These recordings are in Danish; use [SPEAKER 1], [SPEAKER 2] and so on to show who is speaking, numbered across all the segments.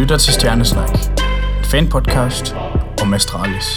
[SPEAKER 1] lytter til Stjernesnak, en fanpodcast om Astralis.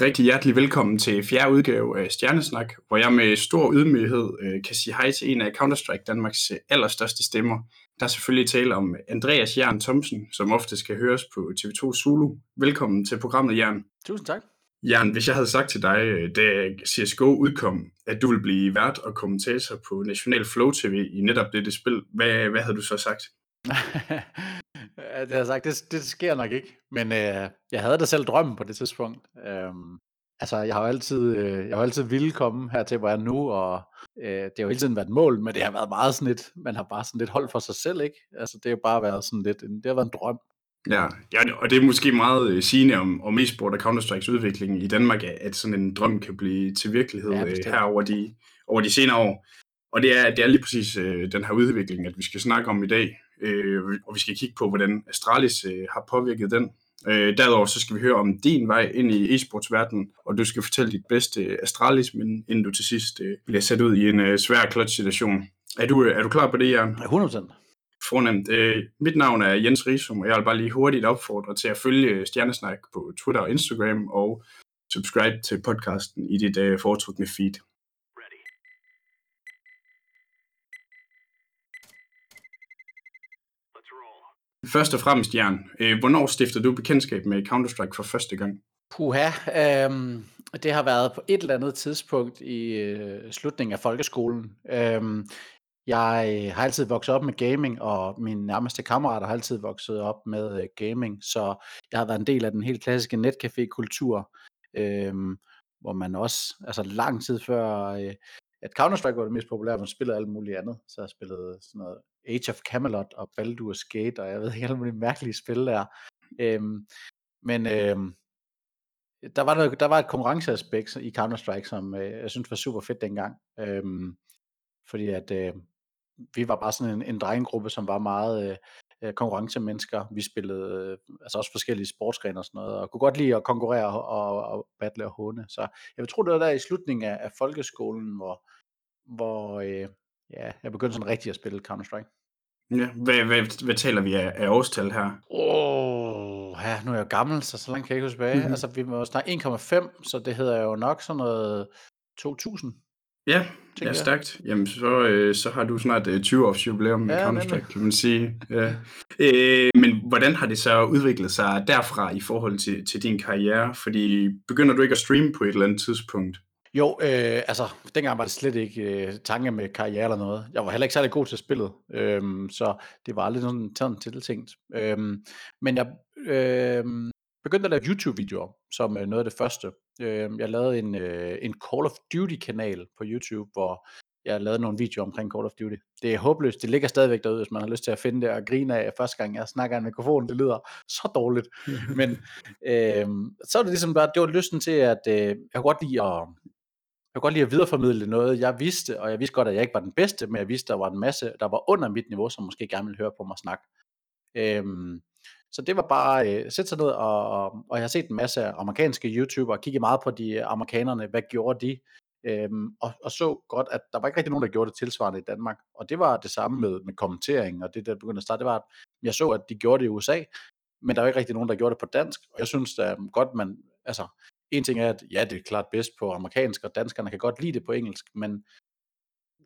[SPEAKER 1] Rigtig hjertelig velkommen til fjerde udgave af Stjernesnak, hvor jeg med stor ydmyghed øh, kan sige hej til en af Counter-Strike Danmarks øh, allerstørste stemmer. Der er selvfølgelig tale om Andreas Jern Thomsen, som ofte skal høres på TV2 Zulu. Velkommen til programmet, Jern.
[SPEAKER 2] Tusind tak.
[SPEAKER 1] Jan, hvis jeg havde sagt til dig, øh, da CSGO udkom, at du ville blive vært og kommentator på National Flow TV i netop dette spil, hvad, hvad havde du så sagt?
[SPEAKER 2] det har sagt, det, det sker nok ikke, men øh, jeg havde da selv drømmen på det tidspunkt. Øhm, altså, jeg har jo altid, øh, jeg har altid ville komme her til, hvor jeg er nu, og øh, det har jo hele tiden været et mål, men det har været meget sådan lidt, man har bare sådan lidt holdt for sig selv, ikke? Altså, det har jo bare været sådan lidt, det har været en drøm.
[SPEAKER 1] Ja, ja, og det er måske meget uh, sigende om, om e-sport og Counter-Strikes udvikling i Danmark, at sådan en drøm kan blive til virkelighed ja, uh, her over de, over de senere år. Og det er, det er lige præcis uh, den her udvikling, at vi skal snakke om i dag, uh, og vi skal kigge på, hvordan Astralis uh, har påvirket den. Uh, derudover så skal vi høre om din vej ind i e-sportsverdenen, og du skal fortælle dit bedste Astralis, men inden du til sidst uh, bliver sat ud i en uh, svær clutch situation. Er du, er du klar på det, Jan?
[SPEAKER 2] 100%.
[SPEAKER 1] Fornemt. Øh, mit navn er Jens Risum, og jeg vil bare lige hurtigt opfordre til at følge Stjernesnak på Twitter og Instagram, og subscribe til podcasten i dit øh, foretrukne feed. Først og fremmest, Jan, øh, hvornår stiftede du bekendtskab med Counter-Strike for første gang?
[SPEAKER 2] Puha, øhm, det har været på et eller andet tidspunkt i øh, slutningen af folkeskolen. Øhm, jeg øh, har altid vokset op med gaming, og mine nærmeste kammerater har altid vokset op med øh, gaming, så jeg har været en del af den helt klassiske netcafé-kultur, øhm, hvor man også, altså lang tid før, øh, at Counter-Strike var det mest populære, man spillede alt muligt andet. Så jeg spillede sådan noget Age of Camelot og Baldur's Gate, og jeg ved ikke, alle mulige mærkelige spil der. Øhm, men øhm, der, var noget, der var et konkurrenceaspekt i Counter-Strike, som øh, jeg synes var super fedt dengang. Øhm, fordi at øh, vi var bare sådan en, en drengegruppe, som var meget øh, øh, konkurrencemennesker. Vi spillede øh, altså også forskellige sportsgrene og sådan noget, og kunne godt lide at konkurrere og, og, og battle og håne. Så jeg vil tro, det var der i slutningen af, af folkeskolen, hvor, hvor øh, ja, jeg begyndte sådan rigtig at spille Counter-Strike.
[SPEAKER 1] Ja, hvad, hvad, hvad taler vi af, af årstal her?
[SPEAKER 2] Åh, oh, ja, nu er jeg gammel, så så langt kan jeg ikke huske tilbage. Mm-hmm. Altså, vi må snakke 1,5, så det hedder jo nok sådan noget 2000.
[SPEAKER 1] Ja, ja stærkt. Jamen, så, øh, så har du snart øh, 20 års jubilæum med ja, Counter-Strike, kan man sige. Ja. Øh, men hvordan har det så udviklet sig derfra i forhold til, til din karriere? Fordi begynder du ikke at streame på et eller andet tidspunkt?
[SPEAKER 2] Jo, øh, altså, dengang var det slet ikke øh, tanke med karriere eller noget. Jeg var heller ikke særlig god til spillet, øh, så det var aldrig sådan, sådan tiltænkt. Øh, men jeg øh, begyndte at lave YouTube-videoer, som øh, noget af det første. Øh, jeg lavede en, øh, en Call of Duty-kanal på YouTube, hvor jeg lavede nogle videoer omkring Call of Duty. Det er håbløst, det ligger stadigvæk derude, hvis man har lyst til at finde det og grine af første gang, jeg snakker en mikrofon, det lyder så dårligt. Men øh, så er det ligesom bare, det var lysten til, at øh, jeg kunne godt lide at, jeg kunne godt lide at videreformidle noget, jeg vidste, og jeg vidste godt, at jeg ikke var den bedste, men jeg vidste, at der var en masse, der var under mit niveau, som måske gerne ville høre på mig snakke. Øhm, så det var bare øh, sætte sig ned, og, og, og jeg har set en masse amerikanske YouTubere, kigge meget på de øh, amerikanerne, hvad gjorde de, øhm, og, og så godt, at der var ikke rigtig nogen, der gjorde det tilsvarende i Danmark. Og det var det samme med, med kommentering, og det der begyndte at starte, det var, at jeg så, at de gjorde det i USA, men der var ikke rigtig nogen, der gjorde det på dansk, og jeg synes da godt, man, altså, en ting er, at ja, det er klart bedst på amerikansk, og danskerne kan godt lide det på engelsk, men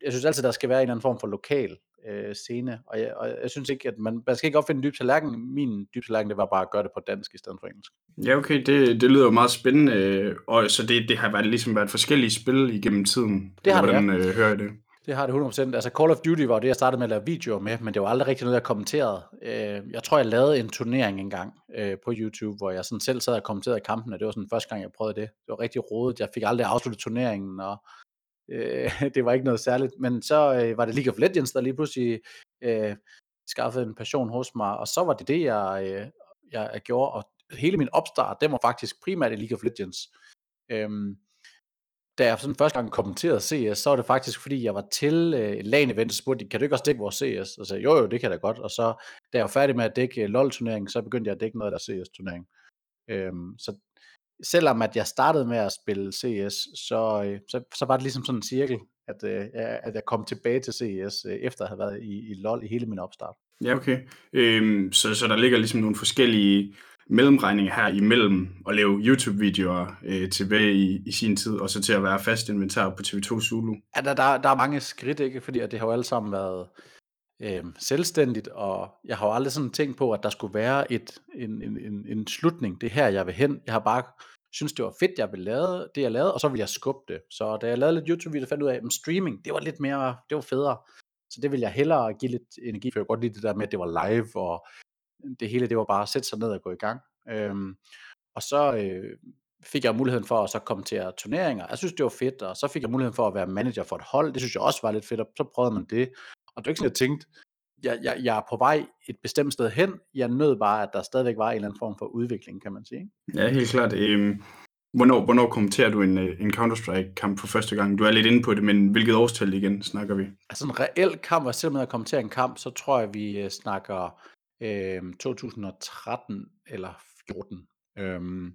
[SPEAKER 2] jeg synes altid, der skal være en eller anden form for lokal øh, scene, og jeg, og jeg synes ikke, at man, man skal ikke opfinde en dyb tallerken. Min dyb tallerken, det var bare at gøre det på dansk i stedet for engelsk.
[SPEAKER 1] Ja, okay, det, det lyder jo meget spændende, og så det, det har været, ligesom været forskellige spil igennem tiden.
[SPEAKER 2] Det har det,
[SPEAKER 1] hvordan, ja. øh, hører I det?
[SPEAKER 2] Det har det 100%. Altså Call of Duty var det, jeg startede med at lave videoer med, men det var aldrig rigtig noget, jeg kommenterede. Øh, jeg tror, jeg lavede en turnering engang øh, på YouTube, hvor jeg sådan selv sad og kommenterede kampen, og det var sådan første gang, jeg prøvede det. Det var rigtig rodet. Jeg fik aldrig afsluttet turneringen, og øh, det var ikke noget særligt. Men så øh, var det League of Legends, der lige pludselig øh, skaffede en passion hos mig, og så var det det, jeg, øh, jeg, jeg gjorde. Og hele min opstart, det var faktisk primært i League of Legends. Øhm, da jeg sådan første gang kommenterede CS, så var det faktisk, fordi jeg var til øh, LAN-event, og spurgte, kan du ikke også dække vores CS? Og så sagde jo jo, det kan jeg da godt. Og så, da jeg var færdig med at dække øh, LoL-turneringen, så begyndte jeg at dække noget af der CS-turnering. Øhm, så selvom at jeg startede med at spille CS, så, øh, så, så var det ligesom sådan en cirkel, at, øh, at jeg kom tilbage til CS, øh, efter at have været i, i LoL i hele min opstart.
[SPEAKER 1] Ja, okay. Øhm, så, så der ligger ligesom nogle forskellige mellemregninger her imellem at lave YouTube-videoer øh, tilbage i, i sin tid, og så til at være fast inventar på TV2 Zulu.
[SPEAKER 2] Ja, der, der, der er mange skridt, ikke? Fordi at det har jo alle sammen været øh, selvstændigt, og jeg har jo aldrig sådan tænkt på, at der skulle være et, en, en, en, en slutning. Det er her, jeg vil hen. Jeg har bare synes det var fedt, jeg ville lave det, jeg lavede, og så ville jeg skubbe det. Så da jeg lavede lidt YouTube-video, fandt ud af, at streaming, det var lidt mere, det var federe. Så det vil jeg hellere give lidt energi, for jeg godt lide det der med, at det var live, og det hele, det var bare at sætte sig ned og gå i gang. Øhm, og så øh, fik jeg muligheden for at så komme til at turneringer. Jeg synes, det var fedt, og så fik jeg muligheden for at være manager for et hold. Det synes jeg også var lidt fedt, og så prøvede man det. Og det var ikke sådan, jeg tænkte, jeg, jeg, jeg er på vej et bestemt sted hen. Jeg nød bare, at der stadigvæk var en eller anden form for udvikling, kan man sige.
[SPEAKER 1] Ja, helt klart. Øhm, hvornår, hvornår kommenterer du en, øh, en Counter-Strike-kamp for første gang? Du er lidt inde på det, men hvilket årstal igen snakker vi?
[SPEAKER 2] Altså en reel kamp, og selvom jeg kommenterer en kamp, så tror jeg, vi øh, snakker øh, 2013 eller 14. Øhm,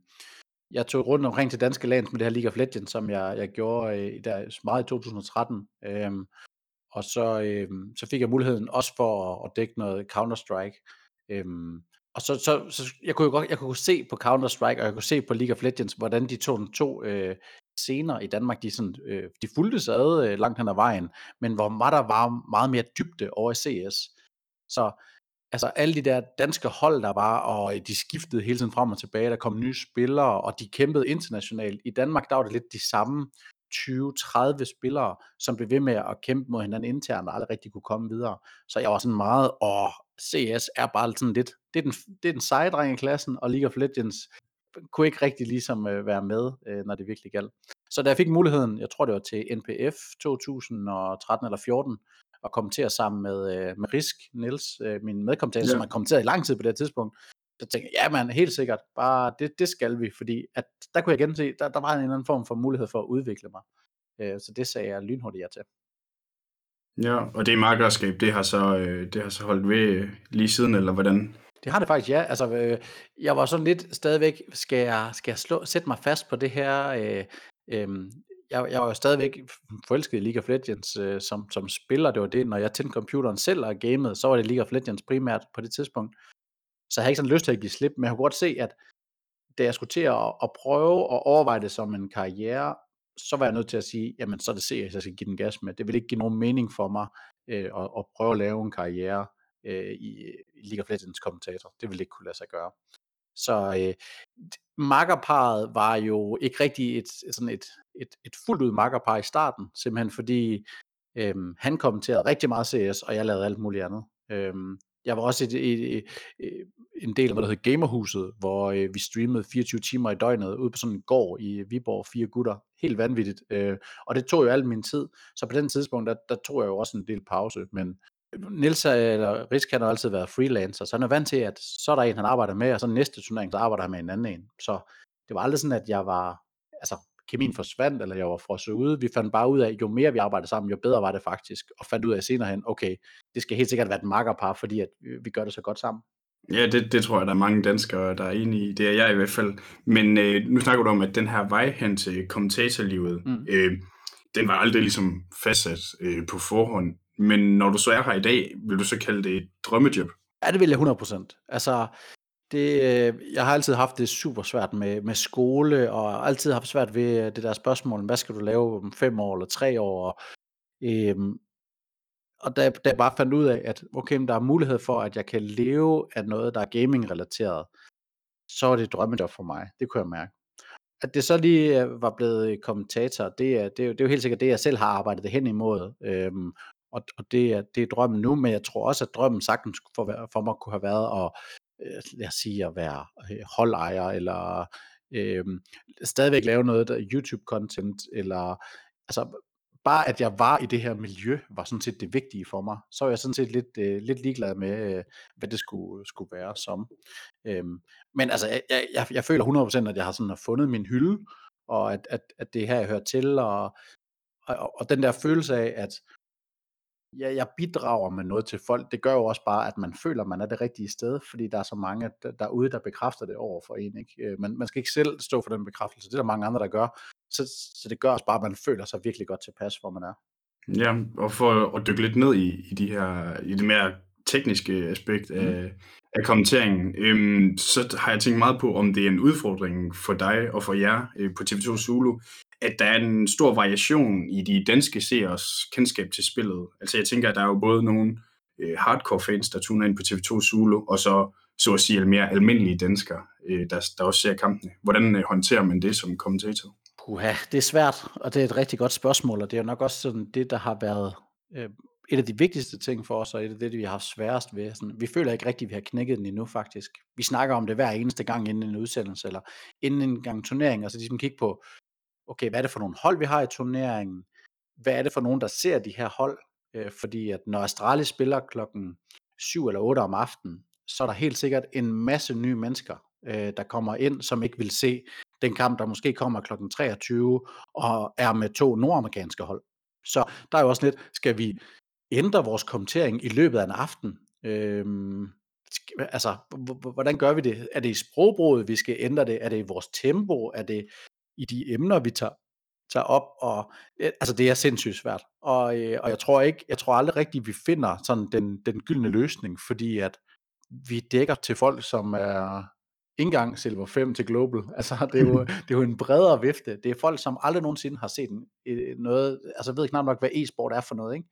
[SPEAKER 2] jeg tog rundt omkring til danske lands med det her League of Legends, som jeg, jeg gjorde øh, der, meget i 2013. Øhm, og så, øhm, så fik jeg muligheden også for at, at dække noget Counter-Strike. Øhm, og så, så, så jeg kunne jo godt, jeg kunne se på Counter-Strike, og jeg kunne se på League of Legends, hvordan de to, to øh, scener i Danmark, de, sådan, øh, de fulgte sig ad øh, langt hen ad vejen, men hvor var der var meget mere dybde over i CS. Så altså alle de der danske hold, der var, og øh, de skiftede hele tiden frem og tilbage, der kom nye spillere, og de kæmpede internationalt. I Danmark, der var det lidt de samme 20-30 spillere, som blev ved med at kæmpe mod hinanden internt, og aldrig rigtig kunne komme videre. Så jeg var sådan meget, åh, CS er bare sådan lidt, det er den, det er den seje dreng i klassen, og League of Legends kunne ikke rigtig ligesom øh, være med, øh, når det virkelig galt. Så da jeg fik muligheden, jeg tror det var til NPF 2013 eller 14, at kommentere sammen med, øh, med Risk Niels, øh, min medkommentator, ja. som har kommenteret i lang tid på det tidspunkt, tænkte jeg, ja man, helt sikkert, bare det, det skal vi, fordi at der kunne jeg gense, der, der var en eller anden form for mulighed for at udvikle mig. Øh, så det sagde jeg lynhurtigt ja til.
[SPEAKER 1] Ja, og det markerskab, det har så, øh, det har så holdt ved øh, lige siden, eller hvordan?
[SPEAKER 2] Det har det faktisk, ja. Altså, øh, jeg var sådan lidt stadigvæk, skal jeg, skal jeg slå, sætte mig fast på det her? Øh, øh, jeg, jeg var jo stadigvæk forelsket i League of Legends øh, som, som spiller. Det var det, når jeg tændte computeren selv og gamede, så var det League of Legends primært på det tidspunkt. Så jeg havde ikke sådan lyst til at give slip, men jeg kunne godt se, at da jeg skulle til at, at prøve at overveje det som en karriere, så var jeg nødt til at sige, jamen så er det seriøst, jeg skal give den gas med. Det vil ikke give nogen mening for mig øh, at, at prøve at lave en karriere øh, i, i League of Legends kommentator. Det ville ikke kunne lade sig gøre. Så øh, makkerparet var jo ikke rigtig et, sådan et, et, et fuldt ud makkerpar i starten, simpelthen fordi øh, han kommenterede rigtig meget CS, og jeg lavede alt muligt andet. Øh, jeg var også et, et, et, et, en del af, hvad der hedder Gamerhuset, hvor øh, vi streamede 24 timer i døgnet ude på sådan en gård i Viborg, fire gutter. Helt vanvittigt. Øh, og det tog jo al min tid. Så på den tidspunkt, der, der tog jeg jo også en del pause. Men øh, Nils øh, eller Risk, han har altid været freelancer, så han er vant til, at så er der en, han arbejder med, og så næste turnering, så arbejder han med en anden en. Så det var aldrig sådan, at jeg var, altså kemien forsvandt, eller jeg var frosset ude. Vi fandt bare ud af, jo mere vi arbejdede sammen, jo bedre var det faktisk, og fandt ud af senere hen, okay, det skal helt sikkert være et makkerpar, fordi at vi gør det så godt sammen.
[SPEAKER 1] Ja, det, det tror jeg, der er mange danskere, der er enige i. Det er jeg i hvert fald. Men øh, nu snakker du om, at den her vej hen til kommentatorlivet, mm. øh, den var aldrig ligesom fastsat øh, på forhånd. Men når du så er her i dag, vil du så kalde det et drømmejob?
[SPEAKER 2] Ja, det vil jeg 100%. Altså, det, øh, jeg har altid haft det super svært med, med skole, og altid haft svært ved øh, det der spørgsmål, hvad skal du lave om fem år eller tre år? Og, øhm, og da, da jeg bare fandt ud af, at okay, der er mulighed for, at jeg kan leve af noget, der er gaming-relateret, så er det drømmejob for mig. Det kunne jeg mærke. At det så lige øh, var blevet kommentator, det er, det, er, det er jo helt sikkert det, jeg selv har arbejdet hen imod. Øhm, og, og det, er, det er drømmen nu, men jeg tror også, at drømmen sagtens for, for mig kunne have været at, Øh, lad os sige, at være øh, holdejer, eller øh, stadigvæk lave noget der YouTube-content, eller altså bare at jeg var i det her miljø, var sådan set det vigtige for mig. Så var jeg sådan set lidt, øh, lidt ligeglad med, øh, hvad det skulle, skulle være som. Øhm, men altså, jeg, jeg, jeg føler 100% at jeg har sådan fundet min hylde, og at, at, at det er her, jeg hører til, og, og, og den der følelse af, at ja, jeg bidrager med noget til folk. Det gør jo også bare, at man føler, at man er det rigtige sted, fordi der er så mange der, derude, der bekræfter det over for en. Ikke? Øh, man, man skal ikke selv stå for den bekræftelse. Det er der mange andre, der gør. Så, så det gør også bare, at man føler sig virkelig godt tilpas, hvor man er.
[SPEAKER 1] Ja, og for at dykke lidt ned i, i, de her, i det mere tekniske aspekt af, mm. af kommenteringen, øhm, så har jeg tænkt meget på, om det er en udfordring for dig og for jer øh, på TV2 Zulu, at der er en stor variation i de danske seers kendskab til spillet. Altså jeg tænker, at der er jo både nogle øh, hardcore fans, der tuner ind på TV2 Zulu, og så så at sige mere almindelige danskere, øh, der, der også ser kampene. Hvordan øh, håndterer man det som kommentator?
[SPEAKER 2] Puha, det er svært, og det er et rigtig godt spørgsmål, og det er nok også sådan det, der har været øh, et af de vigtigste ting for os, og et af det, vi har haft sværest ved. Sådan, vi føler ikke rigtigt, at vi har knækket den endnu faktisk. Vi snakker om det hver eneste gang inden en udsendelse, eller inden en gang turnering, altså ligesom kigge på, okay, hvad er det for nogle hold, vi har i turneringen? Hvad er det for nogen, der ser de her hold? Øh, fordi at når Astralis spiller klokken 7 eller 8 om aftenen, så er der helt sikkert en masse nye mennesker, øh, der kommer ind, som ikke vil se den kamp, der måske kommer klokken 23, og er med to nordamerikanske hold. Så der er jo også lidt, skal vi ændre vores kommentering i løbet af en aften? Øhm, altså, hvordan gør vi det? Er det i sprogbruget, vi skal ændre det? Er det i vores tempo? Er det i de emner, vi tager, tager op? Og, øh, altså, det er sindssygt svært. Og, øh, og jeg tror ikke, jeg tror aldrig rigtigt, vi finder sådan den, den gyldne løsning, fordi at vi dækker til folk, som er indgang Silver 5 til Global. Altså, det er, jo, det er jo en bredere vifte. Det er folk, som aldrig nogensinde har set noget, altså ved knap nok, hvad e-sport er for noget, ikke?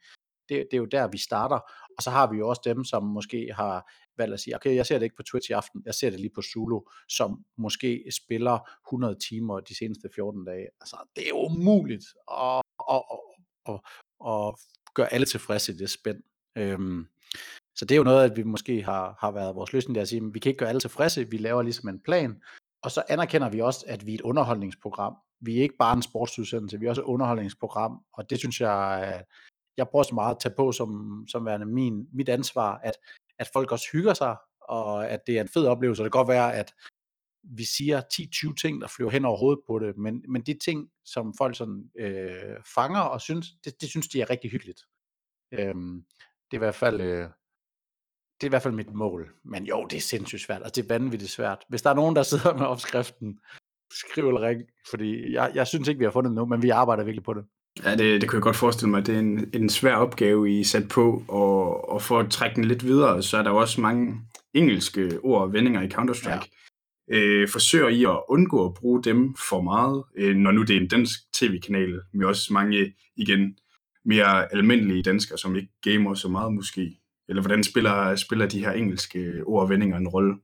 [SPEAKER 2] Det, det er jo der, vi starter. Og så har vi jo også dem, som måske har valgt at sige, okay, jeg ser det ikke på Twitch i aften, jeg ser det lige på Zulu, som måske spiller 100 timer de seneste 14 dage. Altså, det er umuligt at, at, at, at, at gøre alle tilfredse i det spænd. Øhm, så det er jo noget, at vi måske har, har været vores løsning, der at sige, at vi kan ikke gøre alle tilfredse, vi laver ligesom en plan, og så anerkender vi også, at vi er et underholdningsprogram. Vi er ikke bare en sportsudsendelse, vi er også et underholdningsprogram, og det synes jeg, jeg prøver så meget at tage på som, som værende min, mit ansvar, at, at folk også hygger sig, og at det er en fed oplevelse. Det kan godt være, at vi siger 10-20 ting, der flyver hen over hovedet på det, men, men de ting, som folk sådan øh, fanger og synes, det, det synes de er rigtig hyggeligt. Øhm, det er i hvert fald øh, det er i hvert fald mit mål. Men jo, det er sindssygt svært, og det er vanvittigt svært. Hvis der er nogen, der sidder med opskriften, skriv eller ring, fordi jeg, jeg synes ikke, vi har fundet noget, nu, men vi arbejder virkelig på det.
[SPEAKER 1] Ja, det, det kan jeg godt forestille mig. Det er en, en svær opgave, I er sat på, og, og for at trække den lidt videre, så er der også mange engelske ord og vendinger i Counter-Strike. Ja. Øh, forsøger I at undgå at bruge dem for meget, øh, når nu det er en dansk tv-kanal, med også mange, igen, mere almindelige danskere, som ikke gamer så meget måske? Eller hvordan spiller, spiller de her engelske ord og vendinger en rolle?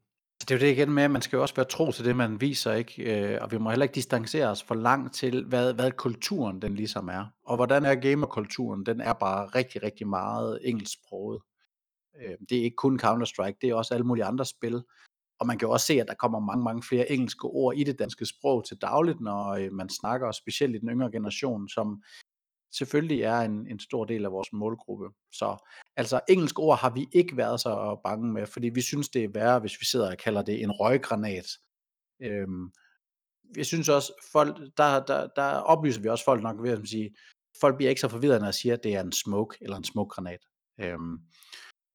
[SPEAKER 2] Det er jo det igen med, at man skal jo også være tro til det, man viser, ikke? Øh, og vi må heller ikke distancere os for langt til, hvad, hvad kulturen den ligesom er. Og hvordan er gamerkulturen? Den er bare rigtig, rigtig meget engelsksproget. Øh, det er ikke kun Counter-Strike, det er også alle mulige andre spil. Og man kan jo også se, at der kommer mange, mange flere engelske ord i det danske sprog til dagligt, når øh, man snakker, specielt i den yngre generation, som selvfølgelig er en, en stor del af vores målgruppe. Så altså engelsk ord har vi ikke været så bange med, fordi vi synes, det er værre, hvis vi sidder og kalder det en røggranat. Øhm, jeg synes også, folk, der, der, der oplyser vi også folk nok ved at sige, folk bliver ikke så forvirrede, når jeg siger, at det er en smoke eller en smoke-granat. Øhm,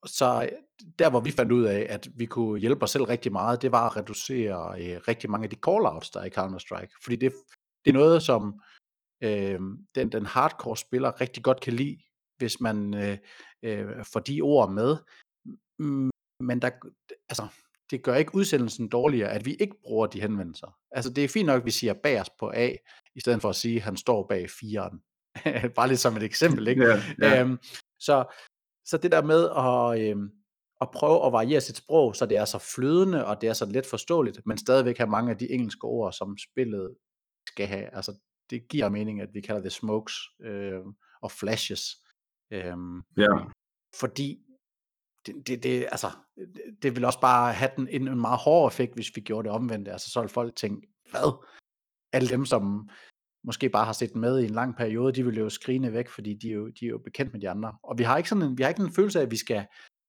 [SPEAKER 2] så øh, der, hvor vi fandt ud af, at vi kunne hjælpe os selv rigtig meget, det var at reducere øh, rigtig mange af de call-outs, der er i Counter-Strike. Fordi det, det er noget, som øh, den, den hardcore spiller rigtig godt kan lide, hvis man øh, øh, får de ord med. Men der, altså, det gør ikke udsendelsen dårligere, at vi ikke bruger de henvendelser. Altså det er fint nok, at vi siger os på A, i stedet for at sige, at han står bag 4'eren. Bare lidt som et eksempel, ikke? Ja, ja. Øhm, så, så det der med at, øhm, at prøve at variere sit sprog, så det er så flydende, og det er så let forståeligt, men stadigvæk have mange af de engelske ord, som spillet skal have. Altså det giver mening, at vi kalder det smokes øh, og flashes. Øh, ja. Fordi det, det, det, altså, det, det vil også bare have den, en, en meget hård effekt, hvis vi gjorde det omvendt. Altså, så vil folk tænke, hvad? Alle dem, som måske bare har set med i en lang periode, de vil jo skrine væk, fordi de er jo, de er jo bekendt med de andre. Og vi har ikke sådan en, vi har ikke en følelse af, at vi skal,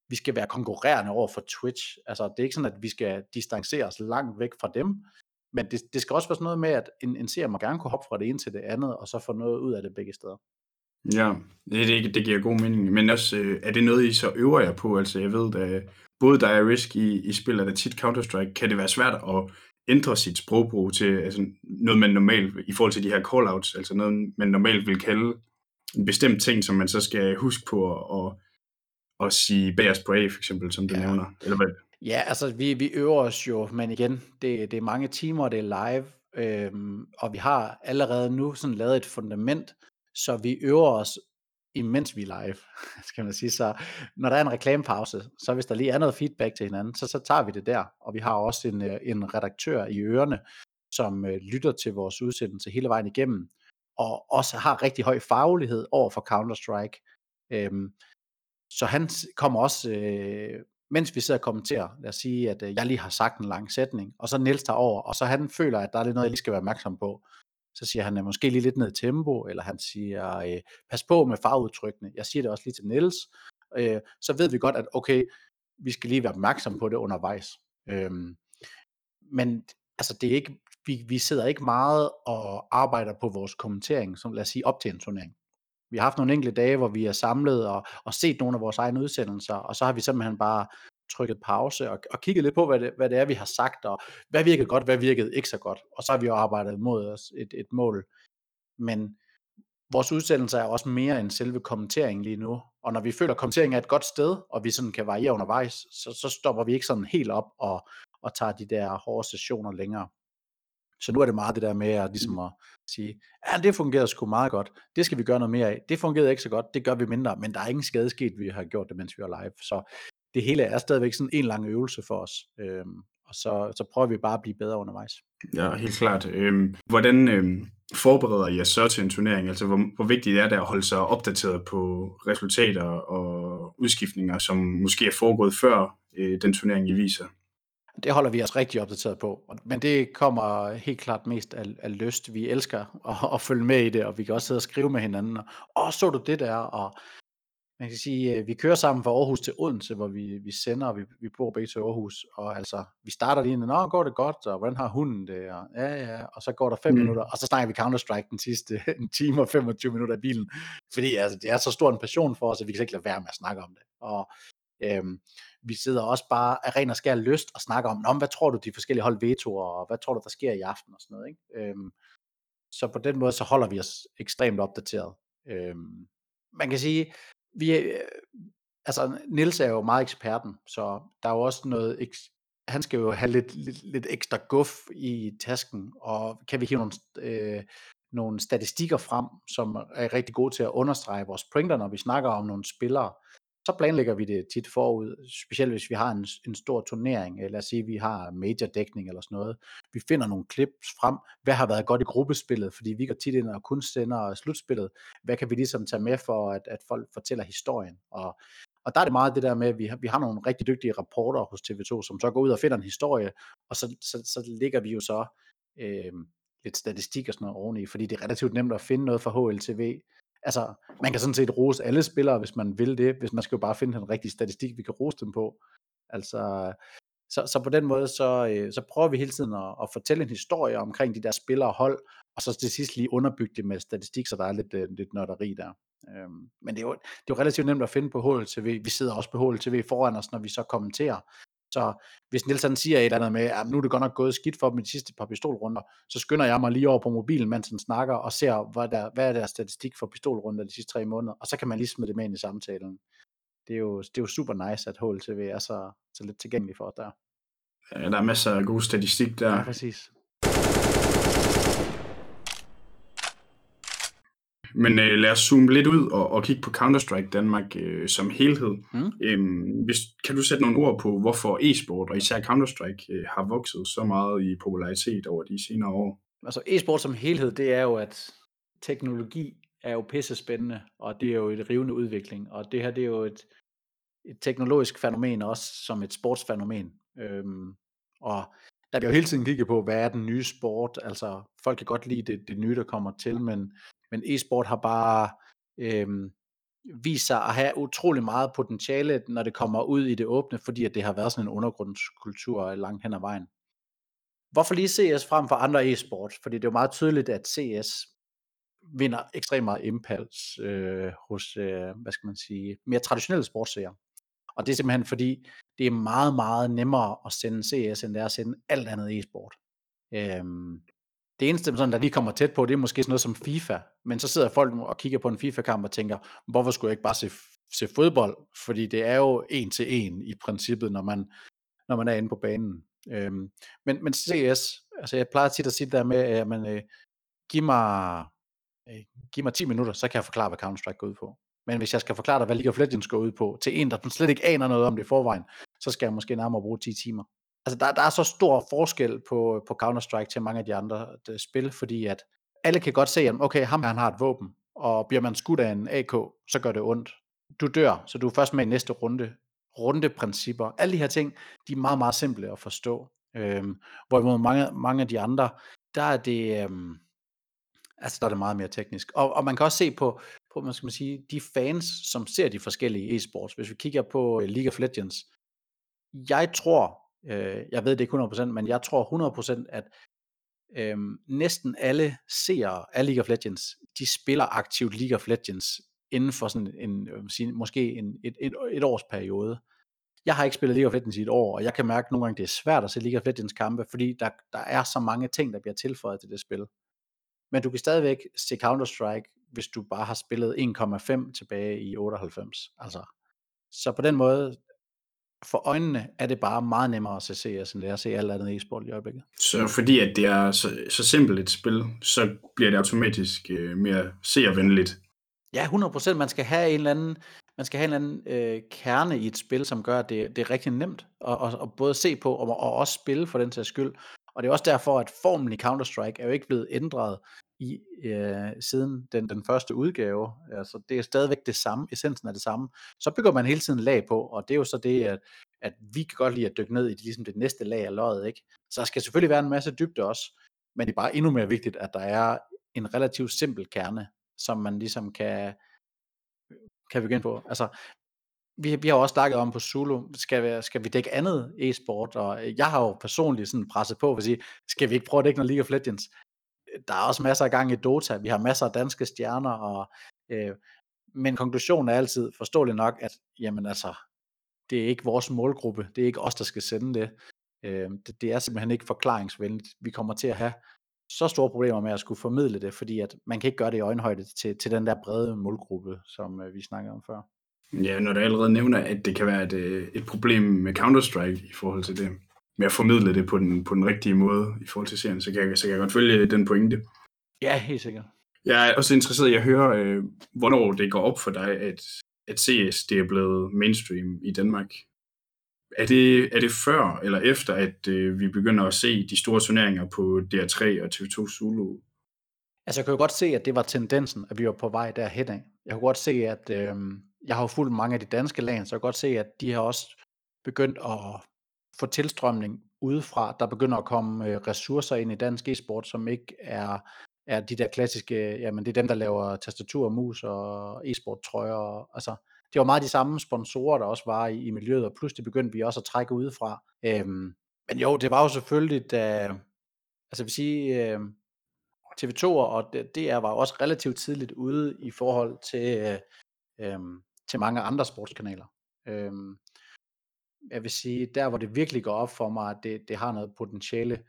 [SPEAKER 2] vi skal være konkurrerende over for Twitch. Altså, det er ikke sådan, at vi skal distancere os langt væk fra dem. Men det, det skal også være sådan noget med, at en, en seer må gerne kunne hoppe fra det ene til det andet, og så få noget ud af det begge steder.
[SPEAKER 1] Ja, det, det, det giver god mening. Men også, øh, er det noget, I så øver jer på? Altså, jeg ved, at både der er risk i, i spil, er der tit Counter-Strike, kan det være svært at ændre sit sprogbrug til altså, noget, man normalt, i forhold til de her callouts, altså noget, man normalt vil kalde en bestemt ting, som man så skal huske på at, at, at sige bagerst på A, for eksempel, som du ja. nævner. Eller hvad?
[SPEAKER 2] Ja, altså vi, vi øver os jo, men igen, det, det er mange timer, det er live, øhm, og vi har allerede nu sådan lavet et fundament, så vi øver os imens vi er live, skal man sige. Så når der er en reklamepause, så hvis der lige er noget feedback til hinanden, så, så tager vi det der. Og vi har også en, øh, en redaktør i ørerne, som øh, lytter til vores udsendelse hele vejen igennem, og også har rigtig høj faglighed over for Counter-Strike. Øhm, så han kommer også, øh, mens vi sidder og kommenterer, lad os sige, at øh, jeg lige har sagt en lang sætning, og så Niels tager over, og så han føler, at der er lidt noget, jeg lige skal være opmærksom på så siger han, at måske lige lidt ned i tempo, eller han siger, øh, pas på med farveudtrykkene. Jeg siger det også lige til Niels. Øh, så ved vi godt, at okay, vi skal lige være opmærksom på det undervejs. Øh, men altså, det er ikke, vi, vi sidder ikke meget og arbejder på vores kommentering, som lad os sige op til en turnering. Vi har haft nogle enkelte dage, hvor vi er samlet og, og set nogle af vores egne udsendelser, og så har vi simpelthen bare trykket pause og, og kigget lidt på, hvad det, hvad det er, vi har sagt, og hvad virkede godt, hvad virkede ikke så godt. Og så har vi jo arbejdet mod os et, et mål. Men vores udsendelser er også mere end selve kommenteringen lige nu. Og når vi føler, at kommenteringen er et godt sted, og vi sådan kan variere undervejs, så, så stopper vi ikke sådan helt op og, og tager de der hårde sessioner længere. Så nu er det meget det der med at, ligesom at sige, ja, det fungerede sgu meget godt, det skal vi gøre noget mere af. Det fungerede ikke så godt, det gør vi mindre, men der er ingen skade sket, vi har gjort det, mens vi var live. Så det hele er stadigvæk sådan en lang øvelse for os. Øhm, og så, så prøver vi bare at blive bedre undervejs.
[SPEAKER 1] Ja, helt klart. Øhm, hvordan øhm, forbereder I jer så til en turnering? Altså, hvor, hvor vigtigt er det at holde sig opdateret på resultater og udskiftninger, som måske er foregået før øh, den turnering, I viser?
[SPEAKER 2] Det holder vi os rigtig opdateret på, men det kommer helt klart mest af, af lyst. Vi elsker at, at følge med i det, og vi kan også sidde og skrive med hinanden. Og så du det der, og man kan sige, øh, vi kører sammen fra Aarhus til Odense, hvor vi, vi sender, og vi, vi bor begge til Aarhus, og altså, vi starter lige, nå, går det godt, og hvordan har hunden det, og ja, ja, og så går der 5 mm. minutter, og så snakker vi Counter-Strike den sidste en time og 25 minutter i bilen, fordi altså, det er så stor en passion for os, at vi kan ikke lade være med at snakke om det, og øhm, vi sidder også bare af ren og skær lyst og snakker om, hvad tror du de forskellige hold vetoer, og hvad tror du der sker i aften og sådan noget, ikke? Øhm, så på den måde, så holder vi os ekstremt opdateret. Øhm, man kan sige, vi, øh, altså Nils er jo meget eksperten, så der er jo også noget, han skal jo have lidt, lidt, lidt ekstra guf i tasken, og kan vi hive nogle, øh, nogle statistikker frem, som er rigtig gode til at understrege vores pointer, når vi snakker om nogle spillere, så planlægger vi det tit forud, specielt hvis vi har en, en stor turnering, eller lad os sige, vi har major dækning eller sådan noget. Vi finder nogle clips frem, hvad har været godt i gruppespillet, fordi vi går tit ind og kun sender slutspillet. Hvad kan vi ligesom tage med for, at, at folk fortæller historien? Og, og der er det meget det der med, at vi har, vi har nogle rigtig dygtige rapporter hos TV2, som så går ud og finder en historie, og så, så, så ligger vi jo så øh, lidt statistik og sådan noget oveni, fordi det er relativt nemt at finde noget fra HLTV, altså, man kan sådan set rose alle spillere, hvis man vil det, hvis man skal jo bare finde den rigtige statistik, vi kan rose dem på. Altså, så, så på den måde, så, øh, så prøver vi hele tiden at, at fortælle en historie omkring de der spillere og hold, og så til sidst lige underbygge det med statistik, så der er lidt, øh, lidt nørderi der. Øhm, men det er, jo, det er jo relativt nemt at finde på HLTV. Vi sidder også på HLTV foran os, når vi så kommenterer. Så hvis Nielsen siger et eller andet med, at nu er det godt nok gået skidt for dem i de sidste par pistolrunder, så skynder jeg mig lige over på mobilen, mens han snakker, og ser, hvad, der, hvad er der statistik for pistolrunder de sidste tre måneder, og så kan man lige smide det med ind i samtalen. Det er jo, det er jo super nice, at HLTV er så, så lidt tilgængelig for os der.
[SPEAKER 1] Ja, der er masser af god statistik der.
[SPEAKER 2] Ja, præcis.
[SPEAKER 1] Men øh, lad os zoome lidt ud og, og kigge på Counter-Strike Danmark øh, som helhed. Mm. Øhm, hvis, kan du sætte nogle ord på, hvorfor e-sport og især Counter-Strike øh, har vokset så meget i popularitet over de senere år?
[SPEAKER 2] Altså e-sport som helhed, det er jo, at teknologi er jo pisse spændende, og det er jo et rivende udvikling, og det her det er jo et, et teknologisk fænomen også som et sportsfænomen. Øhm, og der bliver jo hele tiden kigget på, hvad er den nye sport, altså folk kan godt lide det, det nye, der kommer til, men men e-sport har bare øh, vist sig at have utrolig meget potentiale, når det kommer ud i det åbne, fordi at det har været sådan en undergrundskultur langt hen ad vejen. Hvorfor lige CS frem for andre e-sport? Fordi det er jo meget tydeligt, at CS vinder ekstremt meget impuls øh, hos, øh, hvad skal man sige, mere traditionelle sportsseere. Og det er simpelthen fordi, det er meget, meget nemmere at sende CS, end det er at sende alt andet e-sport. Øhm, det eneste, sådan, der lige kommer tæt på, det er måske sådan noget som FIFA, men så sidder folk og kigger på en FIFA-kamp og tænker, hvorfor skulle jeg ikke bare se, se fodbold? Fordi det er jo en til en i princippet, når man, når man er inde på banen. Øhm, men, men CS, altså jeg plejer tit at sige der med, at man, øh, giv, mig, øh, giv mig 10 minutter, så kan jeg forklare, hvad Counter-Strike går ud på. Men hvis jeg skal forklare dig, hvad League of Legends går ud på, til en, der slet ikke aner noget om det i forvejen, så skal jeg måske nærmere bruge 10 timer. Altså, der, der er så stor forskel på, på Counter-Strike til mange af de andre de spil, fordi at alle kan godt se, at okay, ham han har et våben, og bliver man skudt af en AK, så gør det ondt. Du dør, så du er først med i næste runde. Rundeprincipper, alle de her ting, de er meget, meget simple at forstå. Øhm, hvorimod mange, mange af de andre, der er det, øhm, altså der er det meget mere teknisk. Og, og man kan også se på, på man skal man sige, de fans, som ser de forskellige e-sports. Hvis vi kigger på øh, League of Legends, jeg tror, øh, jeg ved det ikke 100%, men jeg tror 100%, at øh, næsten alle seere af League of Legends, de spiller aktivt League of Legends inden for sådan en, måske en, et, et, et års periode. Jeg har ikke spillet League of Legends i et år, og jeg kan mærke at nogle gange, det er svært at se League of Legends kampe, fordi der, der er så mange ting, der bliver tilføjet til det spil. Men du kan stadigvæk se Counter-Strike, hvis du bare har spillet 1,5 tilbage i 98. Altså, så på den måde, for øjnene er det bare meget nemmere at se CS, end det er at se alt andet e-sport i øjeblikket.
[SPEAKER 1] Så fordi at det er så, så simpelt et spil, så bliver det automatisk øh, mere seervenligt?
[SPEAKER 2] Ja, 100%. Man skal have en eller anden, man skal have en eller anden øh, kerne i et spil, som gør, at det, det er rigtig nemt at, at, at både se på og, og også spille for den sags skyld. Og det er også derfor, at formen i Counter-Strike er jo ikke blevet ændret i øh, siden den, den første udgave. Altså, det er stadigvæk det samme, essensen er det samme. Så bygger man hele tiden lag på, og det er jo så det, at, at vi kan godt lide at dykke ned i det, ligesom det næste lag af løjet. Ikke? Så der skal selvfølgelig være en masse dybde også, men det er bare endnu mere vigtigt, at der er en relativt simpel kerne, som man ligesom kan, kan begynde på. Altså, vi, vi har også snakket om på Zulu, skal vi, skal vi dække andet e-sport, og jeg har jo personligt sådan presset på for at sige, skal vi ikke prøve at dække noget League of Legends? Der er også masser af gang i Dota, vi har masser af danske stjerner, og, øh, men konklusionen er altid forståelig nok, at jamen altså, det er ikke vores målgruppe, det er ikke os, der skal sende det. Øh, det, det er simpelthen ikke forklaringsvenligt. Vi kommer til at have så store problemer med at skulle formidle det, fordi at man kan ikke gøre det i øjenhøjde til, til den der brede målgruppe, som øh, vi snakkede om før.
[SPEAKER 1] Ja, når du allerede nævner, at det kan være et, øh, et problem med Counter-Strike i forhold til det, med at formidle det på den, på den rigtige måde i forhold til serien, så kan, jeg, så kan jeg godt følge den pointe.
[SPEAKER 2] Ja, helt sikkert.
[SPEAKER 1] Jeg er også interesseret i at høre, øh, hvornår det går op for dig, at, at CS det er blevet mainstream i Danmark. Er det, er det før eller efter, at øh, vi begynder at se de store turneringer på DR3 og TV2 Zulu?
[SPEAKER 2] Altså, jeg kan jo godt se, at det var tendensen, at vi var på vej derhen af. Jeg kunne godt se, at øh, jeg har jo fulgt mange af de danske lande, så jeg kan godt se, at de har også begyndt at få tilstrømning udefra. Der begynder at komme øh, ressourcer ind i dansk e-sport, som ikke er, er de der klassiske, jamen det er dem, der laver tastatur og mus og e-sport trøjer. Altså, det var meget de samme sponsorer, der også var i, i miljøet, og pludselig begyndte vi også at trække udefra. Øhm, men jo, det var jo selvfølgelig, da, altså jeg vil sige, øh, TV2 og DR var også relativt tidligt ude i forhold til, øh, øh, til mange andre sportskanaler. Øh, jeg vil sige, der hvor det virkelig går op for mig, at det, det har noget potentiale,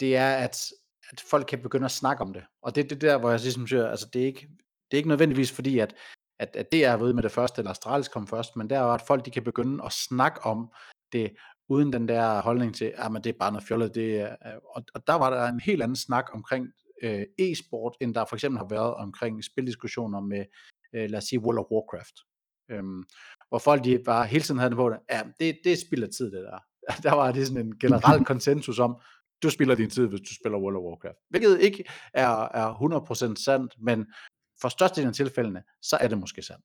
[SPEAKER 2] det er, at, at folk kan begynde at snakke om det. Og det er det der, hvor jeg ligesom siger, altså det er ikke, det er ikke nødvendigvis fordi, at, at, at det er ved med det første, eller Astralis kom først, men der er at folk de kan begynde at snakke om det, uden den der holdning til, ah, at det er bare noget fjollet. Det er, øh, og, og der var der en helt anden snak omkring øh, e-sport, end der for eksempel har været omkring spildiskussioner med, øh, lad os sige, World of Warcraft. Øhm, hvor folk de bare hele tiden havde det på det, ja, det, det spilder tid det der. Der var det sådan en generel konsensus om, du spiller din tid, hvis du spiller World of Warcraft. Hvilket ikke er, er 100% sandt, men for størstedelen af tilfældene, så er det måske sandt.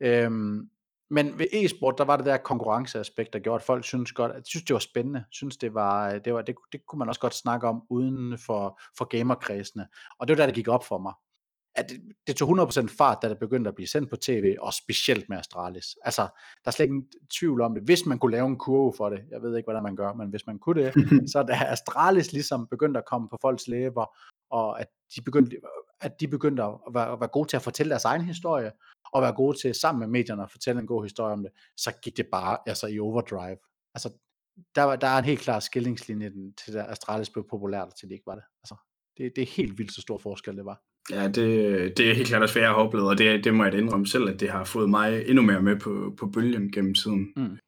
[SPEAKER 2] Øhm, men ved e-sport, der var det der konkurrenceaspekt, der gjorde, at folk synes godt, at synes det var spændende, synes det var, det var, det, det kunne man også godt snakke om uden for, for gamerkredsene. Og det var der, det gik op for mig at det, det tog 100% fart, da det begyndte at blive sendt på tv, og specielt med Astralis. Altså, der er slet ingen tvivl om det. Hvis man kunne lave en kurve for det, jeg ved ikke, hvordan man gør, men hvis man kunne det, så da Astralis ligesom begyndte at komme på folks læber, og at de begyndte, at de begyndte at være, at være gode til at fortælle deres egen historie, og være gode til sammen med medierne at fortælle en god historie om det, så gik det bare altså i overdrive. Altså, der, der er en helt klar skillingslinje til, at Astralis blev populært, til det ikke var det. Altså, det, det er helt vildt så stor forskel, det var.
[SPEAKER 1] Ja, det, det er helt klart også, hvad jeg har oplevet, og det, det må jeg da indrømme selv, at det har fået mig endnu mere med på, på bølgen gennem tiden. Mm.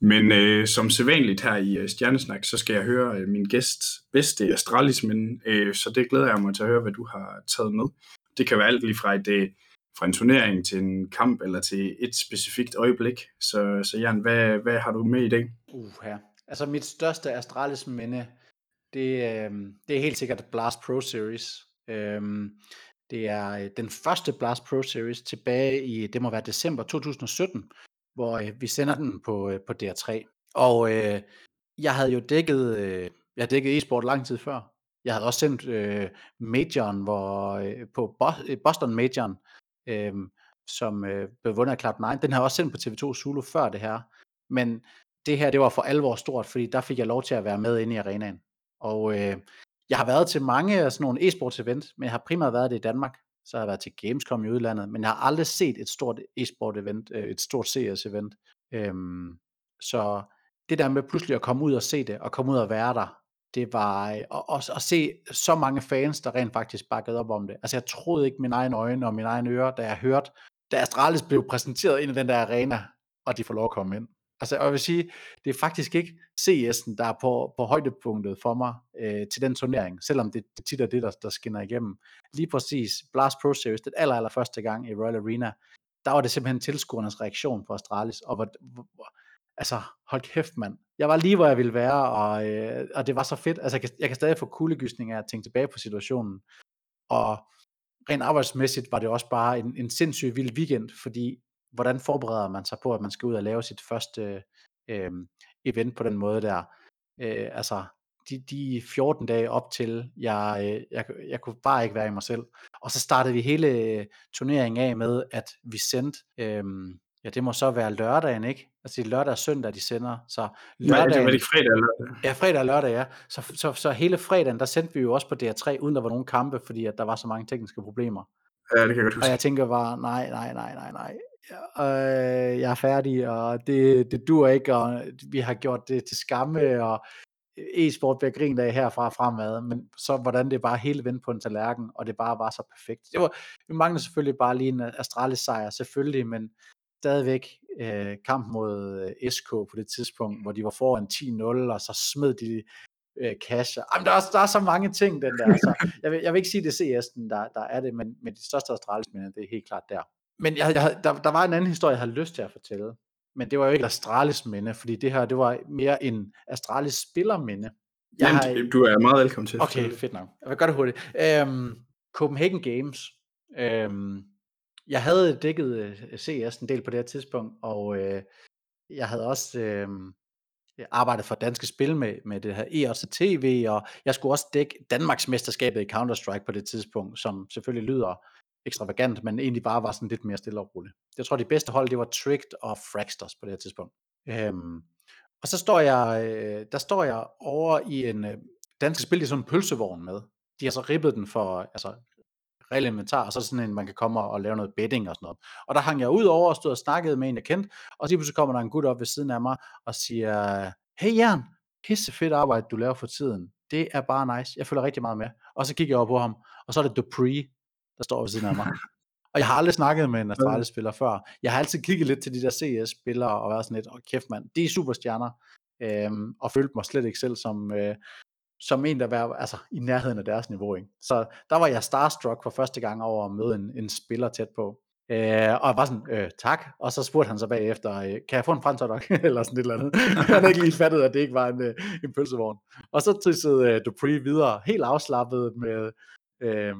[SPEAKER 1] Men øh, som sædvanligt her i øh, Stjernesnak, så skal jeg høre øh, min gæst bedste astralismen, øh, så det glæder jeg mig til at høre, hvad du har taget med. Det kan være alt lige fra, et, øh, fra en turnering til en kamp eller til et specifikt øjeblik. Så, så Jan, hvad, hvad har du med i dag?
[SPEAKER 2] Uh, ja. Altså mit største astralisminde, det, øh, det er helt sikkert Blast Pro Series. Øh, det er øh, den første Blast Pro Series tilbage i, det må være december 2017, hvor øh, vi sender den på, øh, på DR3. Og øh, jeg havde jo dækket, øh, jeg havde dækket e-sport lang tid før. Jeg havde også sendt øh, Majoren, hvor, øh, på Bo- Boston Majoren, øh, som øh, blev vundet af Cloud9. Den har jeg også sendt på TV2 Zulu før det her. Men det her, det var for alvor stort, fordi der fik jeg lov til at være med inde i arenaen. Og øh, jeg har været til mange af sådan nogle e-sports event, men jeg har primært været det i Danmark så har jeg været til Gamescom i udlandet, men jeg har aldrig set et stort e-sport event, øh, et stort CS event. Øhm, så det der med pludselig at komme ud og se det, og komme ud og være der, det var øh, og, og, og, se så mange fans, der rent faktisk bakkede op om det. Altså jeg troede ikke mine egne øjne og mine egne ører, da jeg hørte, da Astralis blev præsenteret ind i den der arena, og de får lov at komme ind. Altså, jeg vil sige, det er faktisk ikke CS'en, der er på, på højdepunktet for mig øh, til den turnering, selvom det, det tit er det, der, der skinner igennem. Lige præcis Blast Pro Series, det aller, aller første gang i Royal Arena, der var det simpelthen tilskuernes reaktion på Astralis, og hvor, hvor, altså, hold kæft mand, jeg var lige, hvor jeg ville være, og, øh, og det var så fedt, altså jeg kan, jeg kan stadig få kuldegysninger af at tænke tilbage på situationen, og rent arbejdsmæssigt var det også bare en, en sindssygt vild weekend, fordi hvordan forbereder man sig på, at man skal ud og lave sit første øh, event på den måde der? Øh, altså, de, de 14 dage op til, jeg, øh, jeg, jeg kunne bare ikke være i mig selv. Og så startede vi hele øh, turneringen af med, at vi sendte, øh, ja det må så være lørdagen, ikke? Altså det er lørdag og søndag, de sender. Så
[SPEAKER 1] lørdagen, Nej, det var ikke fredag lørdag.
[SPEAKER 2] Ja, fredag og lørdag, ja. Så, så, så hele fredagen, der sendte vi jo også på DR3, uden der var nogen kampe, fordi at der var så mange tekniske problemer.
[SPEAKER 1] Ja, det kan jeg godt huske.
[SPEAKER 2] Og jeg tænker bare, nej, nej, nej, nej, nej øh, jeg er færdig, og det, det dur ikke, og vi har gjort det til skamme, og e-sport bliver grint af herfra fremad, men så hvordan det bare hele vendt på en tallerken, og det bare var så perfekt. Det var, vi manglede selvfølgelig bare lige en Astralis sejr, selvfølgelig, men stadigvæk øh, kamp mod øh, SK på det tidspunkt, hvor de var foran 10-0, og så smed de øh, cash. Jamen, der, er, der er så mange ting, den der. Altså, jeg, vil, jeg vil ikke sige, det er CS'en, der, der er det, men, men de største Astralis, det er helt klart der men jeg, jeg, der, der var en anden historie, jeg havde lyst til at fortælle. Men det var jo ikke Astralis minde, fordi det her, det var mere en Astralis spillerminde.
[SPEAKER 1] Jeg Jamen, har, du er meget velkommen til.
[SPEAKER 2] Okay, fedt nok. Jeg vil gøre det hurtigt. Um, Copenhagen Games. Um, jeg havde dækket øh, CS en del på det her tidspunkt, og uh, jeg havde også uh, arbejdet for Danske Spil med, med det her EOS TV, og jeg skulle også dække Danmarks mesterskabet i Counter-Strike på det tidspunkt, som selvfølgelig lyder ekstravagant, men egentlig bare var sådan lidt mere stille og roligt. Jeg tror, de bedste hold, det var Tricked og Fraxters på det her tidspunkt. Øhm, og så står jeg, øh, der står jeg over i en øh, dansk spil, i sådan en pølsevogn med. De har så ribbet den for, altså reelt inventar, og så sådan en, man kan komme og lave noget betting og sådan noget. Og der hang jeg ud over og stod og snakkede med en, jeg kendte, og så pludselig kommer der en gut op ved siden af mig og siger, hey Jern, pisse fedt arbejde, du laver for tiden. Det er bare nice. Jeg føler rigtig meget med. Og så kigger jeg over på ham, og så er det Dupree, der står ved siden af mig. Og jeg har aldrig snakket med en Astralis-spiller før. Jeg har altid kigget lidt til de der CS-spillere og været sådan lidt, åh oh, kæft mand, de er superstjerner. Øhm, og følte mig slet ikke selv som, øh, som en, der var altså, i nærheden af deres niveau. Ikke? Så der var jeg starstruck for første gang over at møde en, en spiller tæt på. Øh, og jeg var sådan, øh, tak, og så spurgte han så bagefter, øh, kan jeg få en franskdok, eller sådan et eller andet. han havde ikke lige fattet, at det ikke var en, øh, en pølsevogn. Og så trissede øh, Dupree videre, helt afslappet med, øh,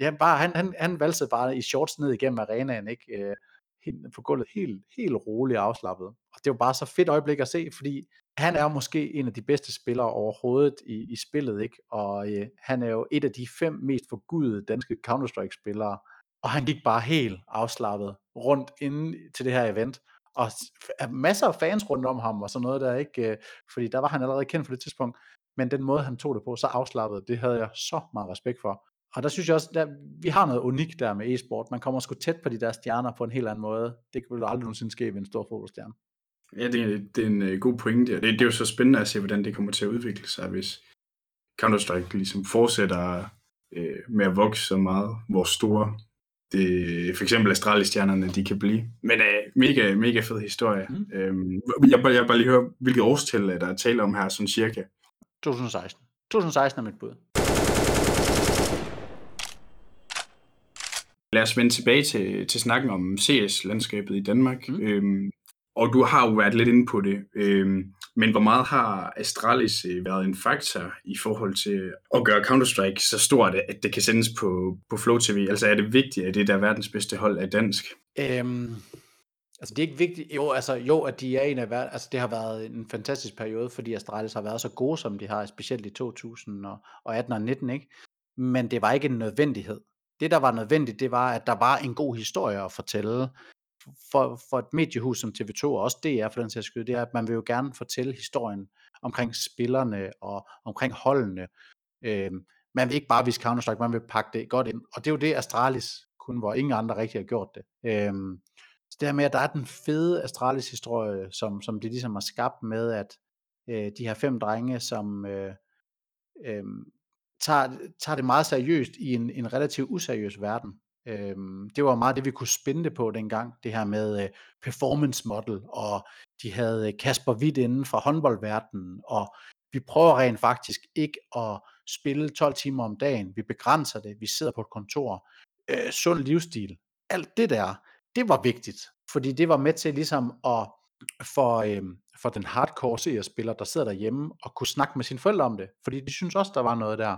[SPEAKER 2] ja, bare, han, han, han valsede bare i shorts ned igennem arenaen, ikke? Øh, helt, på gulvet, helt, helt roligt afslappet. Og det var bare så fedt øjeblik at se, fordi han er måske en af de bedste spillere overhovedet i, i spillet, ikke? Og øh, han er jo et af de fem mest forgudede danske Counter-Strike-spillere, og han gik bare helt afslappet rundt inden til det her event, og masser af fans rundt om ham og sådan noget der, ikke? Øh, fordi der var han allerede kendt for det tidspunkt, men den måde, han tog det på, så afslappet, det havde jeg så meget respekt for. Og der synes jeg også, at vi har noget unikt der med e-sport. Man kommer sgu tæt på de der stjerner på en helt anden måde. Det jo aldrig nogensinde ske ved en stor fodboldstjerne.
[SPEAKER 1] Ja, det er, det er en uh, god pointe. Det, det er jo så spændende at se, hvordan det kommer til at udvikle sig, hvis Counter-Strike ligesom fortsætter uh, med at vokse så meget, hvor store det, for eksempel Astralis-stjernerne, de kan blive. Men uh, mega, mega fed historie. Mm. Øhm, jeg, jeg, jeg bare lige høre, hvilket årstal er der tale om her, sådan cirka?
[SPEAKER 2] 2016. 2016 er mit bud.
[SPEAKER 1] Lad os vende tilbage til, til snakken om CS-landskabet i Danmark. Mm. Øhm, og du har jo været lidt inde på det, øhm, men hvor meget har Astralis øh, været en faktor i forhold til at gøre Counter-Strike så stort, at det kan sendes på, på Flow TV? Altså er det vigtigt, at det der verdens bedste hold er dansk? Øhm,
[SPEAKER 2] altså det er ikke vigtigt. Jo, altså jo, at de er en af verden. Altså det har været en fantastisk periode, fordi Astralis har været så gode, som de har, specielt i 2018 og 19, ikke? Men det var ikke en nødvendighed. Det, der var nødvendigt, det var, at der var en god historie at fortælle for, for et mediehus som TV2 og også DR for den sags skyld, det er, at man vil jo gerne fortælle historien omkring spillerne og omkring holdene. Øhm, man vil ikke bare vise Counter-Strike, man vil pakke det godt ind. Og det er jo det, Astralis kun, hvor ingen andre rigtig har gjort det. Øhm, så det her med, at der er den fede Astralis-historie, som, som de ligesom har skabt med, at øh, de her fem drenge, som øh, øh, tager, tager det meget seriøst i en, en relativt useriøs verden. Øhm, det var meget det, vi kunne spænde det på dengang, det her med øh, performance model, og de havde øh, Kasper Witt inden fra håndboldverdenen, og vi prøver rent faktisk ikke at spille 12 timer om dagen, vi begrænser det, vi sidder på et kontor, øh, sund livsstil, alt det der, det var vigtigt, fordi det var med til ligesom at for, øh, for den hardcore CS-spiller, der sidder derhjemme og kunne snakke med sine forældre om det, fordi de synes også, der var noget der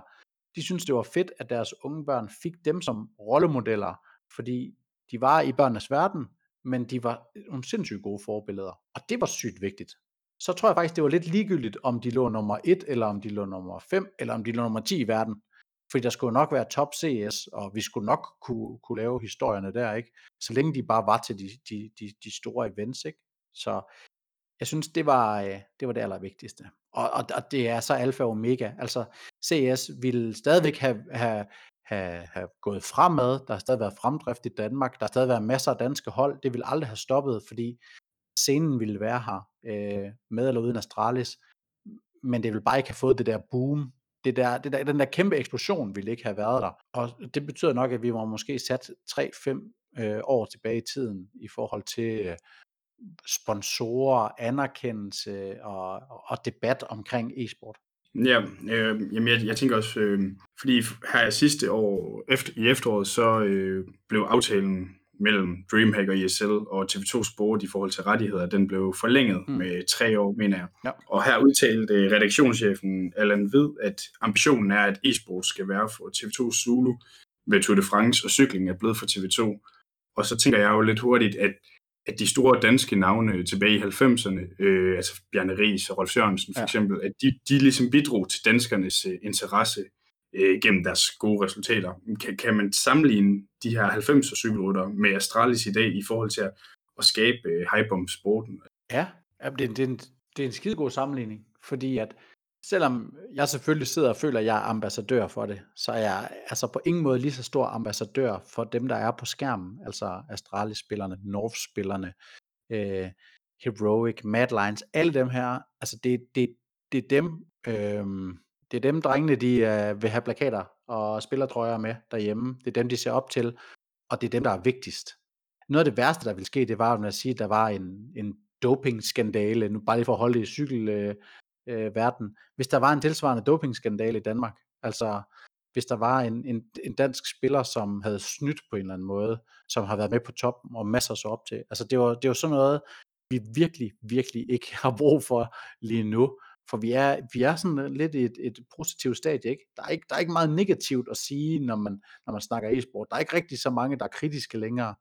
[SPEAKER 2] de synes det var fedt, at deres unge børn fik dem som rollemodeller, fordi de var i børnenes verden, men de var øh, nogle sindssygt gode forbilleder. Og det var sygt vigtigt. Så tror jeg faktisk, det var lidt ligegyldigt, om de lå nummer 1, eller om de lå nummer 5, eller om de lå nummer 10 i verden. Fordi der skulle nok være top CS, og vi skulle nok kunne, kunne lave historierne der, ikke? Så længe de bare var til de, de, de, de store events, ikke? Så jeg synes, det var, øh, det var det allervigtigste. Og, og, og det er så alfa og omega. Altså, CS ville stadigvæk have, have, have, have gået fremad. Der har stadig været fremdrift i Danmark. Der har stadig været masser af danske hold. Det ville aldrig have stoppet, fordi scenen ville være her, øh, med eller uden Astralis. Men det ville bare ikke have fået det der boom. Det der, det der, den der kæmpe eksplosion ville ikke have været der. Og det betyder nok, at vi var måske sat 3-5 øh, år tilbage i tiden i forhold til øh, sponsorer, anerkendelse og, og debat omkring e-sport?
[SPEAKER 1] Ja, øh, jamen jeg, jeg tænker også, øh, fordi her sidste år, efter, i efteråret, så øh, blev aftalen mellem DreamHack og ESL og TV2 Sport i forhold til rettigheder, den blev forlænget mm. med tre år, mener jeg. Ja. Og her udtalte redaktionschefen Allan Ved, at ambitionen er, at e-sport skal være for TV2 Zulu, ved Tour de France og cykling er blevet for TV2. Og så tænker jeg jo lidt hurtigt, at at de store danske navne tilbage i 90'erne, øh, altså Bjarne Ries og Rolf Sørensen for ja. eksempel, at de, de ligesom bidrog til danskernes øh, interesse øh, gennem deres gode resultater. Kan, kan man sammenligne de her 90'er cykelrytter med Astralis i dag i forhold til at, at skabe øh, hype om sporten?
[SPEAKER 2] Ja, det, det, er en, det er en skide god sammenligning, fordi at selvom jeg selvfølgelig sidder og føler, at jeg er ambassadør for det, så er jeg altså på ingen måde lige så stor ambassadør for dem, der er på skærmen, altså Astralis-spillerne, North-spillerne, øh, Heroic, Madlines, alle dem her, altså det, det, det er dem, øh, det er dem drengene, de øh, vil have plakater og spillertrøjer med derhjemme, det er dem, de ser op til, og det er dem, der er vigtigst. Noget af det værste, der vil ske, det var at sige, at der var en, en doping-skandale, nu bare lige for at holde det i cykel, øh, øh, verden, hvis der var en tilsvarende dopingskandale i Danmark. Altså, hvis der var en, en, en dansk spiller, som havde snydt på en eller anden måde, som har været med på top og masser så op til. Altså, det var, det var sådan noget, vi virkelig, virkelig ikke har brug for lige nu. For vi er, vi er sådan øh, lidt i et, et positivt stadie, ikke? Der er ikke, der er ikke meget negativt at sige, når man, når man snakker e-sport. Der er ikke rigtig så mange, der er kritiske længere.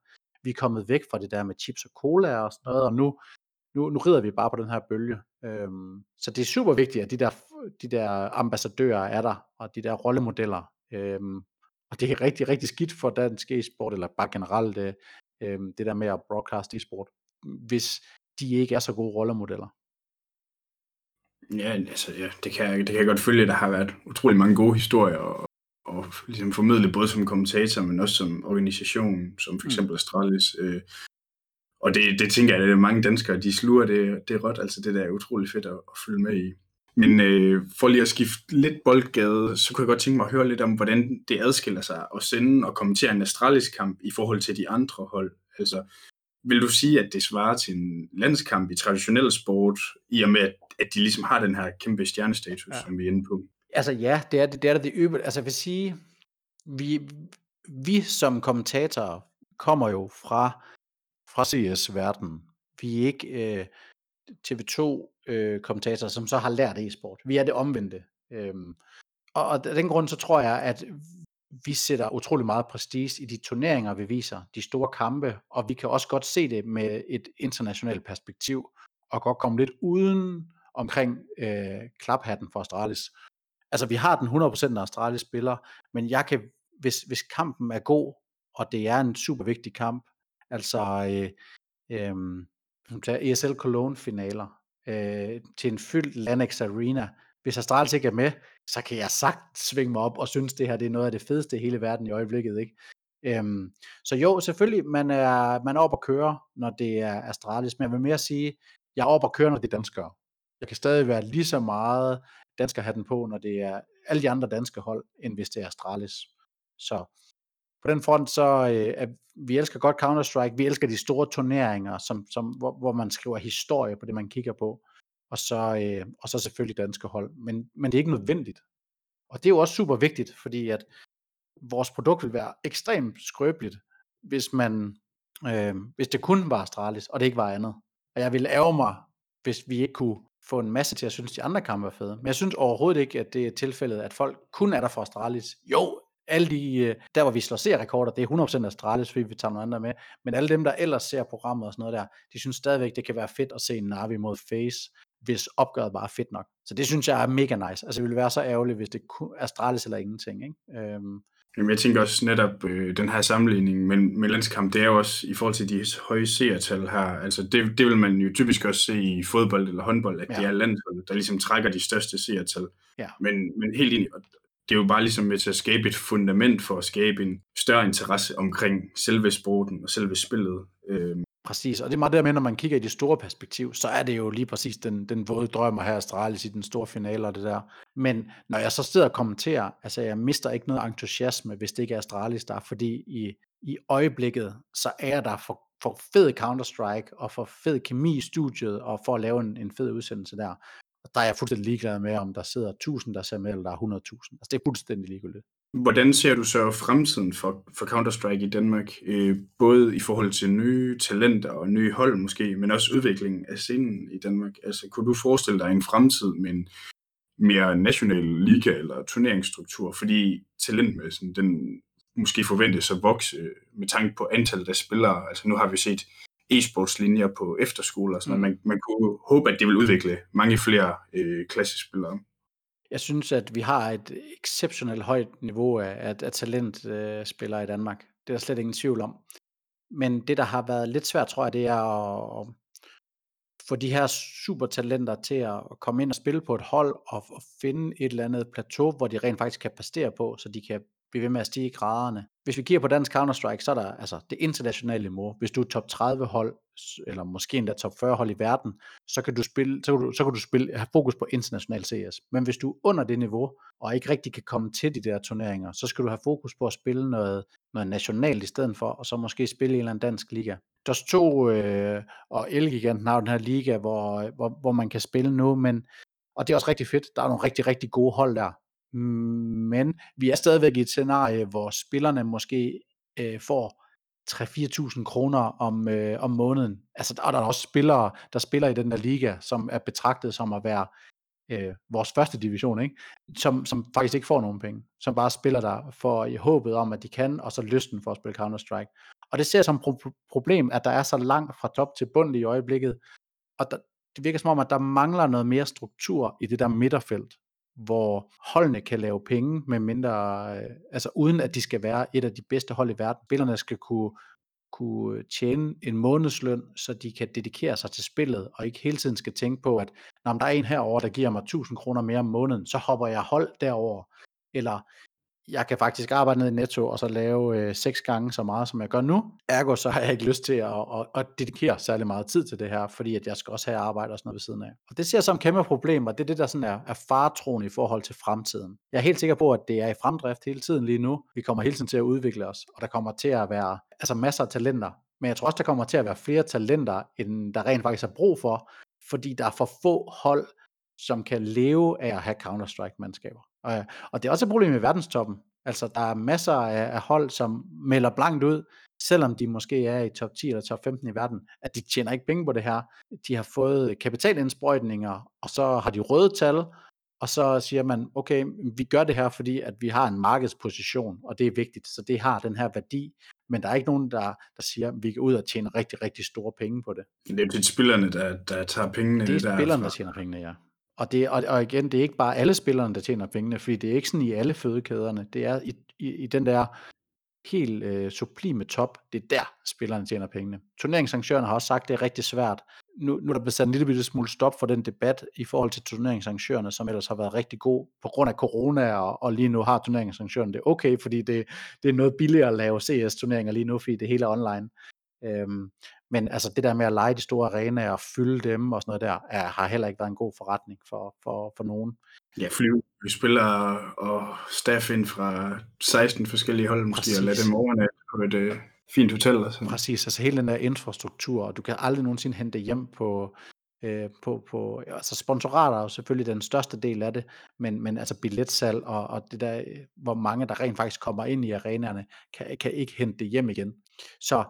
[SPEAKER 2] Vi er kommet væk fra det der med chips og cola og sådan noget, og nu, nu, nu rider vi bare på den her bølge. Øhm, så det er super vigtigt, at de der, de der ambassadører er der, og de der rollemodeller. Øhm, og det er rigtig, rigtig skidt for dansk e-sport, eller bare generelt øh, øhm, det der med at broadcast e-sport, hvis de ikke er så gode rollemodeller.
[SPEAKER 1] Ja, altså, ja det, kan, det kan jeg godt følge. Der har været utrolig mange gode historier, og, og ligesom formidlet både som kommentator, men også som organisation, som for mm. eksempel Astralis. Øh, og det, det tænker jeg, at mange danskere, de sluger det, det råt. Altså det der er utrolig fedt at, at følge med i. Men øh, for lige at skifte lidt boldgade, så kunne jeg godt tænke mig at høre lidt om, hvordan det adskiller sig at sende og kommentere en astralisk kamp i forhold til de andre hold. Altså, vil du sige, at det svarer til en landskamp i traditionel sport, i og med, at, at de ligesom har den her kæmpe stjernestatus, ja. som vi er inde på?
[SPEAKER 2] Altså ja, det er det, det, er det øve. Altså jeg vil sige, vi, vi som kommentatorer kommer jo fra, fra CS-verdenen. Vi er ikke øh, TV2-kommentatorer, øh, som så har lært e-sport. Vi er det omvendte. Øhm, og, og af den grund, så tror jeg, at vi sætter utrolig meget prestige i de turneringer, vi viser, de store kampe, og vi kan også godt se det med et internationalt perspektiv, og godt komme lidt uden omkring øh, klaphatten for Astralis. Altså, vi har den 100% af Astralis spiller, men jeg kan, hvis, hvis kampen er god, og det er en super vigtig kamp, altså øh, øh, ESL Cologne finaler, øh, til en fyldt Lannex Arena, hvis Astralis ikke er med, så kan jeg sagt svinge mig op og synes, det her det er noget af det fedeste i hele verden i øjeblikket. Ikke? Øhm, så jo, selvfølgelig, man er, man er oppe at køre, når det er Astralis, men jeg vil mere sige, jeg er oppe at køre, når det er danskere. Jeg kan stadig være lige så meget dansker have den på, når det er alle de andre danske hold, end hvis det er Astralis. Så på den front, så øh, at vi elsker godt Counter-Strike, vi elsker de store turneringer, som, som, hvor, hvor man skriver historie på det, man kigger på og så, øh, og så selvfølgelig danske hold. Men, men det er ikke nødvendigt. Og det er jo også super vigtigt, fordi at vores produkt vil være ekstremt skrøbeligt, hvis man øh, hvis det kun var Astralis, og det ikke var andet. Og jeg ville ærge mig, hvis vi ikke kunne få en masse til at synes, at de andre kampe er fede. Men jeg synes overhovedet ikke, at det er tilfældet, at folk kun er der for Astralis. Jo, alle de, øh, der hvor vi slår ser rekorder, det er 100% Astralis, fordi vi tager nogle andre med. Men alle dem, der ellers ser programmet og sådan noget der, de synes stadigvæk, det kan være fedt at se Navi mod Face, hvis opgøret bare er fedt nok. Så det synes jeg er mega nice. Altså det ville være så ærgerligt, hvis det er Astralis eller ingenting. Ikke? Øhm.
[SPEAKER 1] Jamen, jeg tænker også netop øh, den her sammenligning med, med landskamp, det er jo også i forhold til de høje seertal her, altså det, det vil man jo typisk også se i fodbold eller håndbold, at ja. det er landshold, der ligesom trækker de største seertal. Ja. Men, men helt enig, det er jo bare ligesom med til at skabe et fundament for at skabe en større interesse omkring selve sporten og selve spillet. Øhm,
[SPEAKER 2] Præcis, og det er meget der med, når man kigger i det store perspektiv, så er det jo lige præcis den, den våde drøm at have Astralis i den store finale og det der. Men når jeg så sidder og kommenterer, altså jeg mister ikke noget entusiasme, hvis det ikke er Astralis der, fordi i, i øjeblikket, så er der for, for fed Counter-Strike og for fed kemi i studiet og for at lave en, en fed udsendelse der. Der er jeg fuldstændig ligeglad med, om der sidder 1000, der ser med, eller der er 100.000. Altså det er fuldstændig ligegyldigt.
[SPEAKER 1] Hvordan ser du så fremtiden for, for Counter-Strike i Danmark? Øh, både i forhold til nye talenter og nye hold måske, men også udviklingen af scenen i Danmark. Altså, kunne du forestille dig en fremtid med en mere national liga eller turneringsstruktur? Fordi talentmassen, den måske forventes at vokse med tanke på antallet af spillere. Altså nu har vi set e-sportslinjer på efterskoler, så mm. man, man kunne håbe, at det vil udvikle mange flere øh, klassespillere.
[SPEAKER 2] Jeg synes, at vi har et exceptionelt højt niveau af, af, af talentspillere øh, i Danmark. Det er der slet ingen tvivl om. Men det, der har været lidt svært, tror jeg, det er at, at få de her supertalenter til at komme ind og spille på et hold og, og finde et eller andet plateau, hvor de rent faktisk kan præstere på, så de kan blive ved med at stige i graderne. Hvis vi kigger på dansk Counter-Strike, så er der altså det internationale niveau. Hvis du er top 30 hold, eller måske endda top 40 hold i verden, så kan du spille, så kan du, så kan du spille, have fokus på international CS. Men hvis du er under det niveau, og ikke rigtig kan komme til de der turneringer, så skal du have fokus på at spille noget, noget nationalt i stedet for, og så måske spille i en eller anden dansk liga. DOS 2 øh, og Elgiganten har den her liga, hvor, hvor, hvor man kan spille nu, men og det er også rigtig fedt. Der er nogle rigtig, rigtig gode hold der. Men vi er stadigvæk i et scenarie, hvor spillerne måske øh, får 3-4.000 kroner om, øh, om måneden. Altså, der er der også spillere, der spiller i den der liga, som er betragtet som at være øh, vores første division, ikke? Som, som faktisk ikke får nogen penge, som bare spiller der for i håbet om, at de kan, og så lysten for at spille Counter-Strike. Og det ser jeg som et pro- problem, at der er så langt fra top til bund i øjeblikket, og der, det virker som om, at der mangler noget mere struktur i det der midterfelt, hvor holdene kan lave penge med mindre, øh, altså uden at de skal være et af de bedste hold i verden. Spillerne skal kunne, kunne tjene en månedsløn, så de kan dedikere sig til spillet, og ikke hele tiden skal tænke på, at når der er en herover der giver mig 1000 kroner mere om måneden, så hopper jeg hold derover. Eller jeg kan faktisk arbejde ned i Netto og så lave øh, seks gange så meget, som jeg gør nu. Ergo så har jeg ikke lyst til at, at, at dedikere særlig meget tid til det her, fordi at jeg skal også have arbejde og sådan noget ved siden af. Og det ser jeg som kæmpe problem, og det er det, der sådan er, er faretroen i forhold til fremtiden. Jeg er helt sikker på, at det er i fremdrift hele tiden lige nu. Vi kommer hele tiden til at udvikle os, og der kommer til at være altså masser af talenter. Men jeg tror også, der kommer til at være flere talenter, end der rent faktisk er brug for, fordi der er for få hold, som kan leve af at have Counter-Strike-mandskaber. Og, og det er også et problem i verdenstoppen. Altså, der er masser af, af hold, som melder blankt ud, selvom de måske er i top 10 eller top 15 i verden, at de tjener ikke penge på det her. De har fået kapitalindsprøjtninger, og så har de røde tal, og så siger man, okay, vi gør det her, fordi at vi har en markedsposition, og det er vigtigt, så det har den her værdi, men der er ikke nogen, der, der siger, at vi kan ud og tjene rigtig, rigtig store penge på det.
[SPEAKER 1] Det er de spillerne, der, der tager pengene.
[SPEAKER 2] Det er der spillerne, der tjener pengene, ja. Og, det, og, og igen, det er ikke bare alle spillerne, der tjener pengene, fordi det er ikke sådan i alle fødekæderne. Det er i, i, i den der helt øh, sublime top, det er der spillerne tjener pengene. Turneringsarrangørerne har også sagt, at det er rigtig svært. Nu, nu er der blevet sat en lille bitte smule stop for den debat i forhold til turneringsarrangørerne, som ellers har været rigtig god på grund af corona, og, og lige nu har turneringsarrangørerne det okay, fordi det, det er noget billigere at lave CS-turneringer lige nu, fordi det hele er online. Øhm, men altså det der med at lege de store arenaer og fylde dem og sådan noget der, er, har heller ikke været en god forretning for, for, for nogen.
[SPEAKER 1] Ja, flyve vi spiller og staff ind fra 16 forskellige hold måske, Præcis. og lade dem overnatte på et uh, fint hotel. Og sådan.
[SPEAKER 2] Præcis, altså hele den der infrastruktur, og du kan aldrig nogensinde hente hjem på, øh, på, på altså sponsorater er jo selvfølgelig den største del af det, men, men altså billetsalg og, og det der, hvor mange der rent faktisk kommer ind i arenaerne, kan, kan ikke hente det hjem igen. Så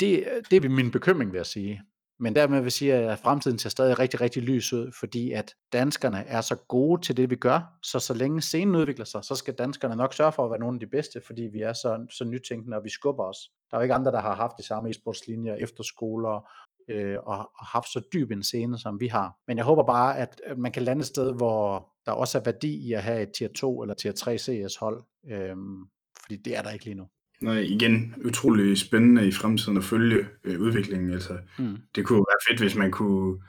[SPEAKER 2] det, det er min bekymring, vil jeg sige. Men dermed vil jeg sige, at fremtiden ser stadig rigtig, rigtig lys ud, fordi at danskerne er så gode til det, vi gør, så så længe scenen udvikler sig, så skal danskerne nok sørge for at være nogle af de bedste, fordi vi er så, så nytænkende, og vi skubber os. Der er jo ikke andre, der har haft de samme e-sportslinjer, efterskoler, øh, og, og haft så dyb en scene, som vi har. Men jeg håber bare, at, man kan lande et sted, hvor der også er værdi i at have et tier 2 eller tier 3 CS hold, øh, fordi det er der ikke lige nu.
[SPEAKER 1] Nej, igen, utrolig spændende i fremtiden at følge øh, udviklingen. Altså, mm. Det kunne være fedt, hvis man kunne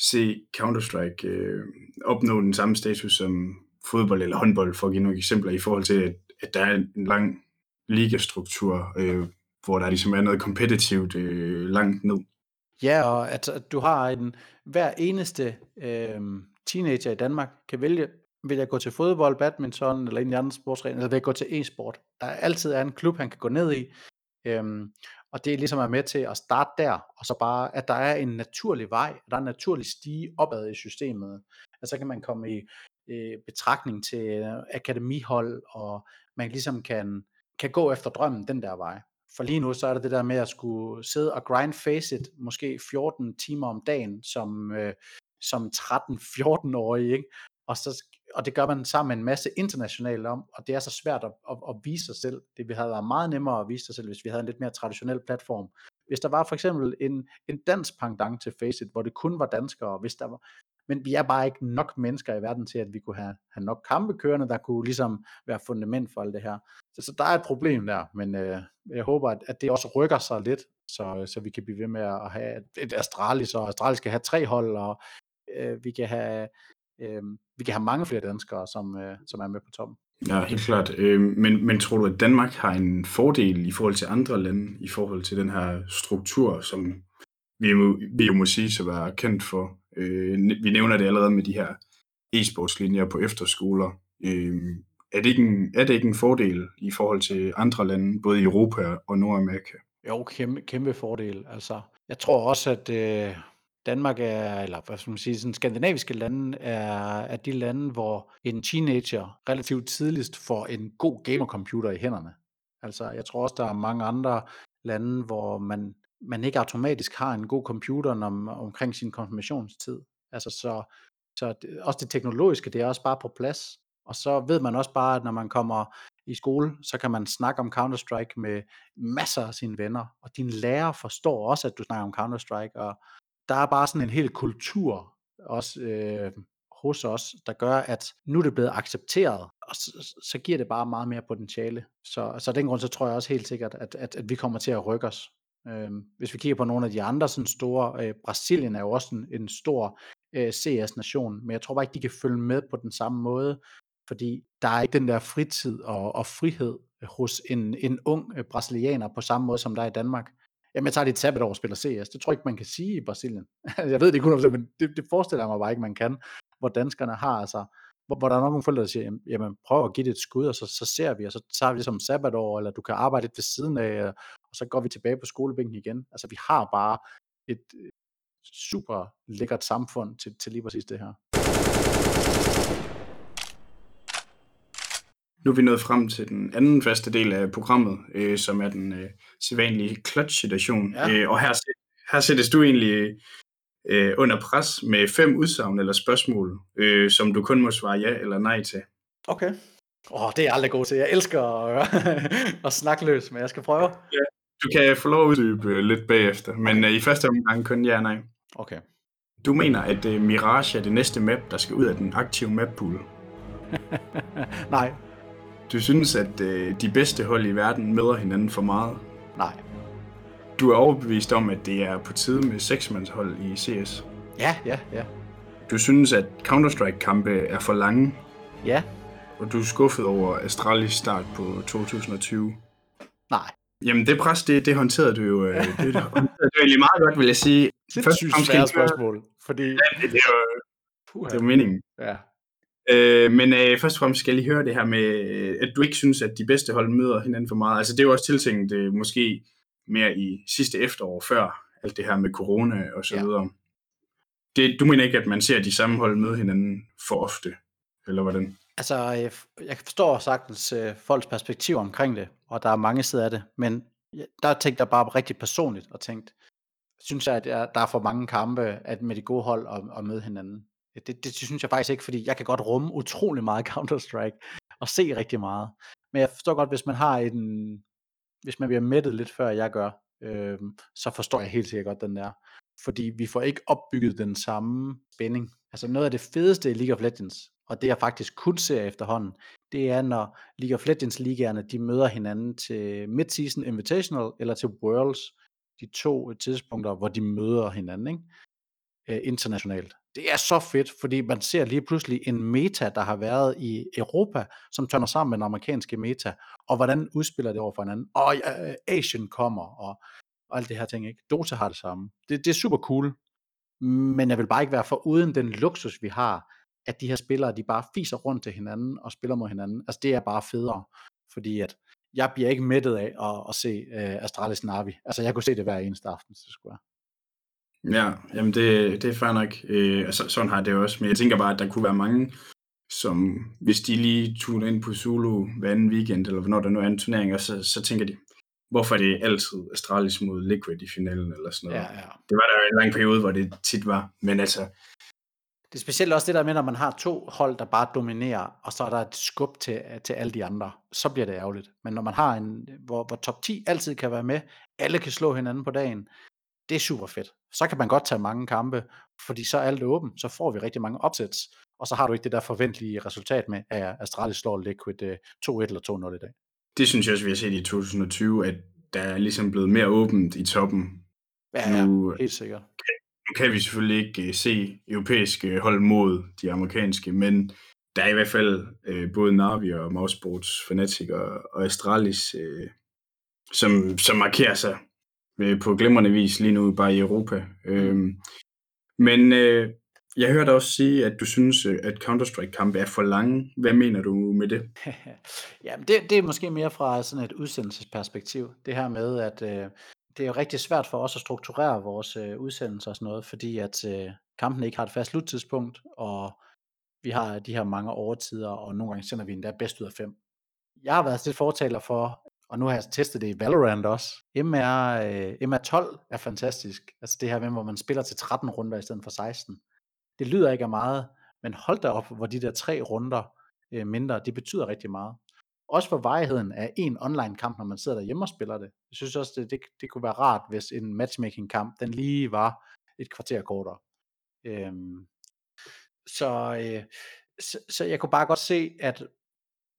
[SPEAKER 1] se Counter-Strike øh, opnå den samme status som fodbold eller håndbold, for at give nogle eksempler, i forhold til, at, at der er en lang ligastruktur, øh, hvor der ligesom er noget kompetitivt øh, langt ned.
[SPEAKER 2] Ja, og at, at du har en, hver eneste øh, teenager i Danmark kan vælge vil jeg gå til fodbold, badminton eller en af de andre sportsgrene, eller vil jeg gå til e-sport? Der er altid er en klub, han kan gå ned i, øhm, og det ligesom er ligesom at med til at starte der, og så bare, at der er en naturlig vej, at der er en naturlig stige opad i systemet. Altså så kan man komme i øh, betragtning til øh, akademihold, og man ligesom kan, kan gå efter drømmen den der vej. For lige nu, så er det det der med at skulle sidde og grind face it, måske 14 timer om dagen, som, øh, som 13-14-årig, ikke? Og så og det gør man sammen med en masse internationalt om, og det er så svært at, at, at vise sig selv. Det ville have været meget nemmere at vise sig selv, hvis vi havde en lidt mere traditionel platform. Hvis der var for eksempel en, en dansk pangdang til Faceit, hvor det kun var danskere, hvis der var, men vi er bare ikke nok mennesker i verden til, at vi kunne have, have nok kampe kørende, der kunne ligesom være fundament for alt det her. Så, så der er et problem der, men øh, jeg håber, at, at det også rykker sig lidt, så, så vi kan blive ved med at have et, et Astralis, og Astralis skal have tre hold, og øh, vi kan have øh, vi kan have mange flere danskere, som, øh, som er med på toppen.
[SPEAKER 1] Ja, helt klart. Øh, men, men tror du, at Danmark har en fordel i forhold til andre lande, i forhold til den her struktur, som vi vi jo må sige at være kendt for? Øh, vi nævner det allerede med de her e-sportslinjer på efterskoler. Øh, er, det ikke en, er det ikke en fordel i forhold til andre lande, både i Europa og Nordamerika?
[SPEAKER 2] Jo, kæmpe, kæmpe fordel. Altså, jeg tror også, at øh, Danmark er, eller hvad skal man sige, sådan skandinaviske lande er, er de lande, hvor en teenager relativt tidligst får en god gamercomputer i hænderne. Altså, jeg tror også, der er mange andre lande, hvor man, man ikke automatisk har en god computer når, omkring sin konfirmationstid. Altså, så, så det, også det teknologiske, det er også bare på plads. Og så ved man også bare, at når man kommer i skole, så kan man snakke om Counter-Strike med masser af sine venner, og din lærer forstår også, at du snakker om Counter-Strike, og, der er bare sådan en hel kultur også øh, hos os, der gør, at nu er det blevet accepteret, og så, så giver det bare meget mere potentiale. Så, så af den grund, så tror jeg også helt sikkert, at, at, at vi kommer til at rykke os. Øh, hvis vi kigger på nogle af de andre sådan store, øh, Brasilien er jo også en, en stor øh, CS-nation, men jeg tror bare ikke, de kan følge med på den samme måde, fordi der er ikke den der fritid og, og frihed hos en, en ung øh, brasilianer på samme måde, som der er i Danmark. Jamen, jeg tager lige et sabbatår og spiller CS. Det tror jeg ikke, man kan sige i Brasilien. jeg ved det ikke men det, det forestiller jeg mig bare ikke, man kan. Hvor danskerne har altså, hvor, hvor der er nogle forældre, der siger, jamen prøv at give det et skud, og så, så ser vi, og så tager vi det som sabbatår, eller du kan arbejde lidt ved siden af, og så går vi tilbage på skolebænken igen. Altså vi har bare et øh, super lækkert samfund til, til lige præcis det her.
[SPEAKER 1] Nu er vi nået frem til den anden faste del af programmet, øh, som er den øh, sædvanlige clutch-situation. Ja. Øh, og her, her sættes du egentlig øh, under pres med fem udsagn eller spørgsmål, øh, som du kun må svare ja eller nej til.
[SPEAKER 2] Okay. Åh, oh, det er jeg aldrig god til. Jeg elsker at, at snakke løs, men jeg skal prøve.
[SPEAKER 1] Ja, du kan få lov at uddybe lidt bagefter, men øh, i første omgang kun ja og nej.
[SPEAKER 2] Okay.
[SPEAKER 1] Du mener, at uh, Mirage er det næste map, der skal ud af den aktive map pool?
[SPEAKER 2] nej.
[SPEAKER 1] Du synes, at uh, de bedste hold i verden møder hinanden for meget?
[SPEAKER 2] Nej.
[SPEAKER 1] Du er overbevist om, at det er på tide med seksmandshold i CS?
[SPEAKER 2] Ja, ja, ja.
[SPEAKER 1] Du synes, at Counter-Strike-kampe er for lange?
[SPEAKER 2] Ja.
[SPEAKER 1] Og du er skuffet over Astralis start på 2020?
[SPEAKER 2] Nej.
[SPEAKER 1] Jamen det pres, det, det hånterede du jo det, det håndterede du egentlig meget godt, vil jeg sige.
[SPEAKER 2] Sindssygt svært spørgsmål, fordi... Ja,
[SPEAKER 1] det, det, var, det var meningen.
[SPEAKER 2] Ja.
[SPEAKER 1] Øh, men øh, først og fremmest skal jeg lige høre det her med, at du ikke synes, at de bedste hold møder hinanden for meget. Altså det er jo også tiltænkt øh, måske mere i sidste efterår, før alt det her med corona og så ja. videre. Det, du mener ikke, at man ser de samme hold møde hinanden for ofte, eller hvordan?
[SPEAKER 2] Altså, jeg forstår sagtens øh, folks perspektiv omkring det, og der er mange sider af det, men der tænkte jeg bare rigtig personligt og tænkt, synes jeg, at der er for mange kampe at med de gode hold at, at møde hinanden. Det, det, det synes jeg faktisk ikke, fordi jeg kan godt rumme utrolig meget Counter-Strike og se rigtig meget. Men jeg forstår godt, hvis man har en, hvis man bliver mættet lidt før jeg gør, øh, så forstår jeg helt sikkert godt den der. Fordi vi får ikke opbygget den samme spænding. Altså noget af det fedeste i League of Legends, og det jeg faktisk kun ser efterhånden, det er når League of Legends ligaerne, de møder hinanden til Mid-Season Invitational eller til Worlds, de to tidspunkter, hvor de møder hinanden, ikke? Øh, internationalt. Det er så fedt, fordi man ser lige pludselig en meta, der har været i Europa, som tørner sammen med den amerikanske meta, og hvordan udspiller det over for hinanden. Og øh, uh, Asian kommer, og, og alt det her ting, ikke? Dota har det samme. Det, det er super cool, men jeg vil bare ikke være for uden den luksus, vi har, at de her spillere, de bare fiser rundt til hinanden og spiller mod hinanden. Altså det er bare federe, fordi at jeg bliver ikke mættet af at, at se uh, Astralis Navi. Altså jeg kunne se det hver eneste aften, så skulle jeg.
[SPEAKER 1] Ja, jamen det, det er fair nok. Øh, altså, sådan har det også. Men jeg tænker bare, at der kunne være mange, som hvis de lige tuner ind på Zulu hver anden weekend, eller hvornår der nu er en turnering, så, så tænker de, hvorfor er det altid Astralis mod Liquid i finalen, eller sådan noget.
[SPEAKER 2] Ja, ja.
[SPEAKER 1] Det var der en lang periode, hvor det tit var. Men altså,
[SPEAKER 2] det er specielt også det der med, når man har to hold, der bare dominerer, og så er der et skub til, til alle de andre, så bliver det ærgerligt. Men når man har en, hvor, hvor top 10 altid kan være med, alle kan slå hinanden på dagen, det er super fedt. Så kan man godt tage mange kampe, fordi så er alt åbent, så får vi rigtig mange opsæts, og så har du ikke det der forventelige resultat med, at Astralis slår Liquid 2-1 øh, eller 2-0 i dag.
[SPEAKER 1] Det synes jeg også, vi har set i 2020, at der er ligesom blevet mere åbent i toppen.
[SPEAKER 2] Ja, ja nu, helt sikkert.
[SPEAKER 1] Nu kan vi selvfølgelig ikke uh, se europæiske hold mod de amerikanske, men der er i hvert fald uh, både Navi og Mousesports Fnatic og, og Astralis, uh, som, som markerer sig øh, på glimrende vis lige nu bare i Europa. Øh, men øh, jeg hørte også sige, at du synes, øh, at Counter-Strike-kampe er for lange. Hvad mener du med det?
[SPEAKER 2] ja, det, det er måske mere fra sådan et udsendelsesperspektiv. Det her med, at øh, det er jo rigtig svært for os at strukturere vores øh, udsendelser og sådan noget, fordi at øh, kampen ikke har et fast sluttidspunkt, og vi har de her mange overtider, og nogle gange sender vi endda bedst ud af fem. Jeg har været lidt fortaler for, og nu har jeg testet det i Valorant også. MR, øh, MR12 er fantastisk. Altså det her med, hvor man spiller til 13 runder i stedet for 16. Det lyder ikke af meget, men hold da op, hvor de der tre runder øh, mindre, det betyder rigtig meget. Også for varigheden af en online kamp, når man sidder derhjemme og spiller det. Jeg synes også, det, det, det kunne være rart, hvis en matchmaking kamp, den lige var et kvarter kortere. Øhm, så, øh, så, så jeg kunne bare godt se, at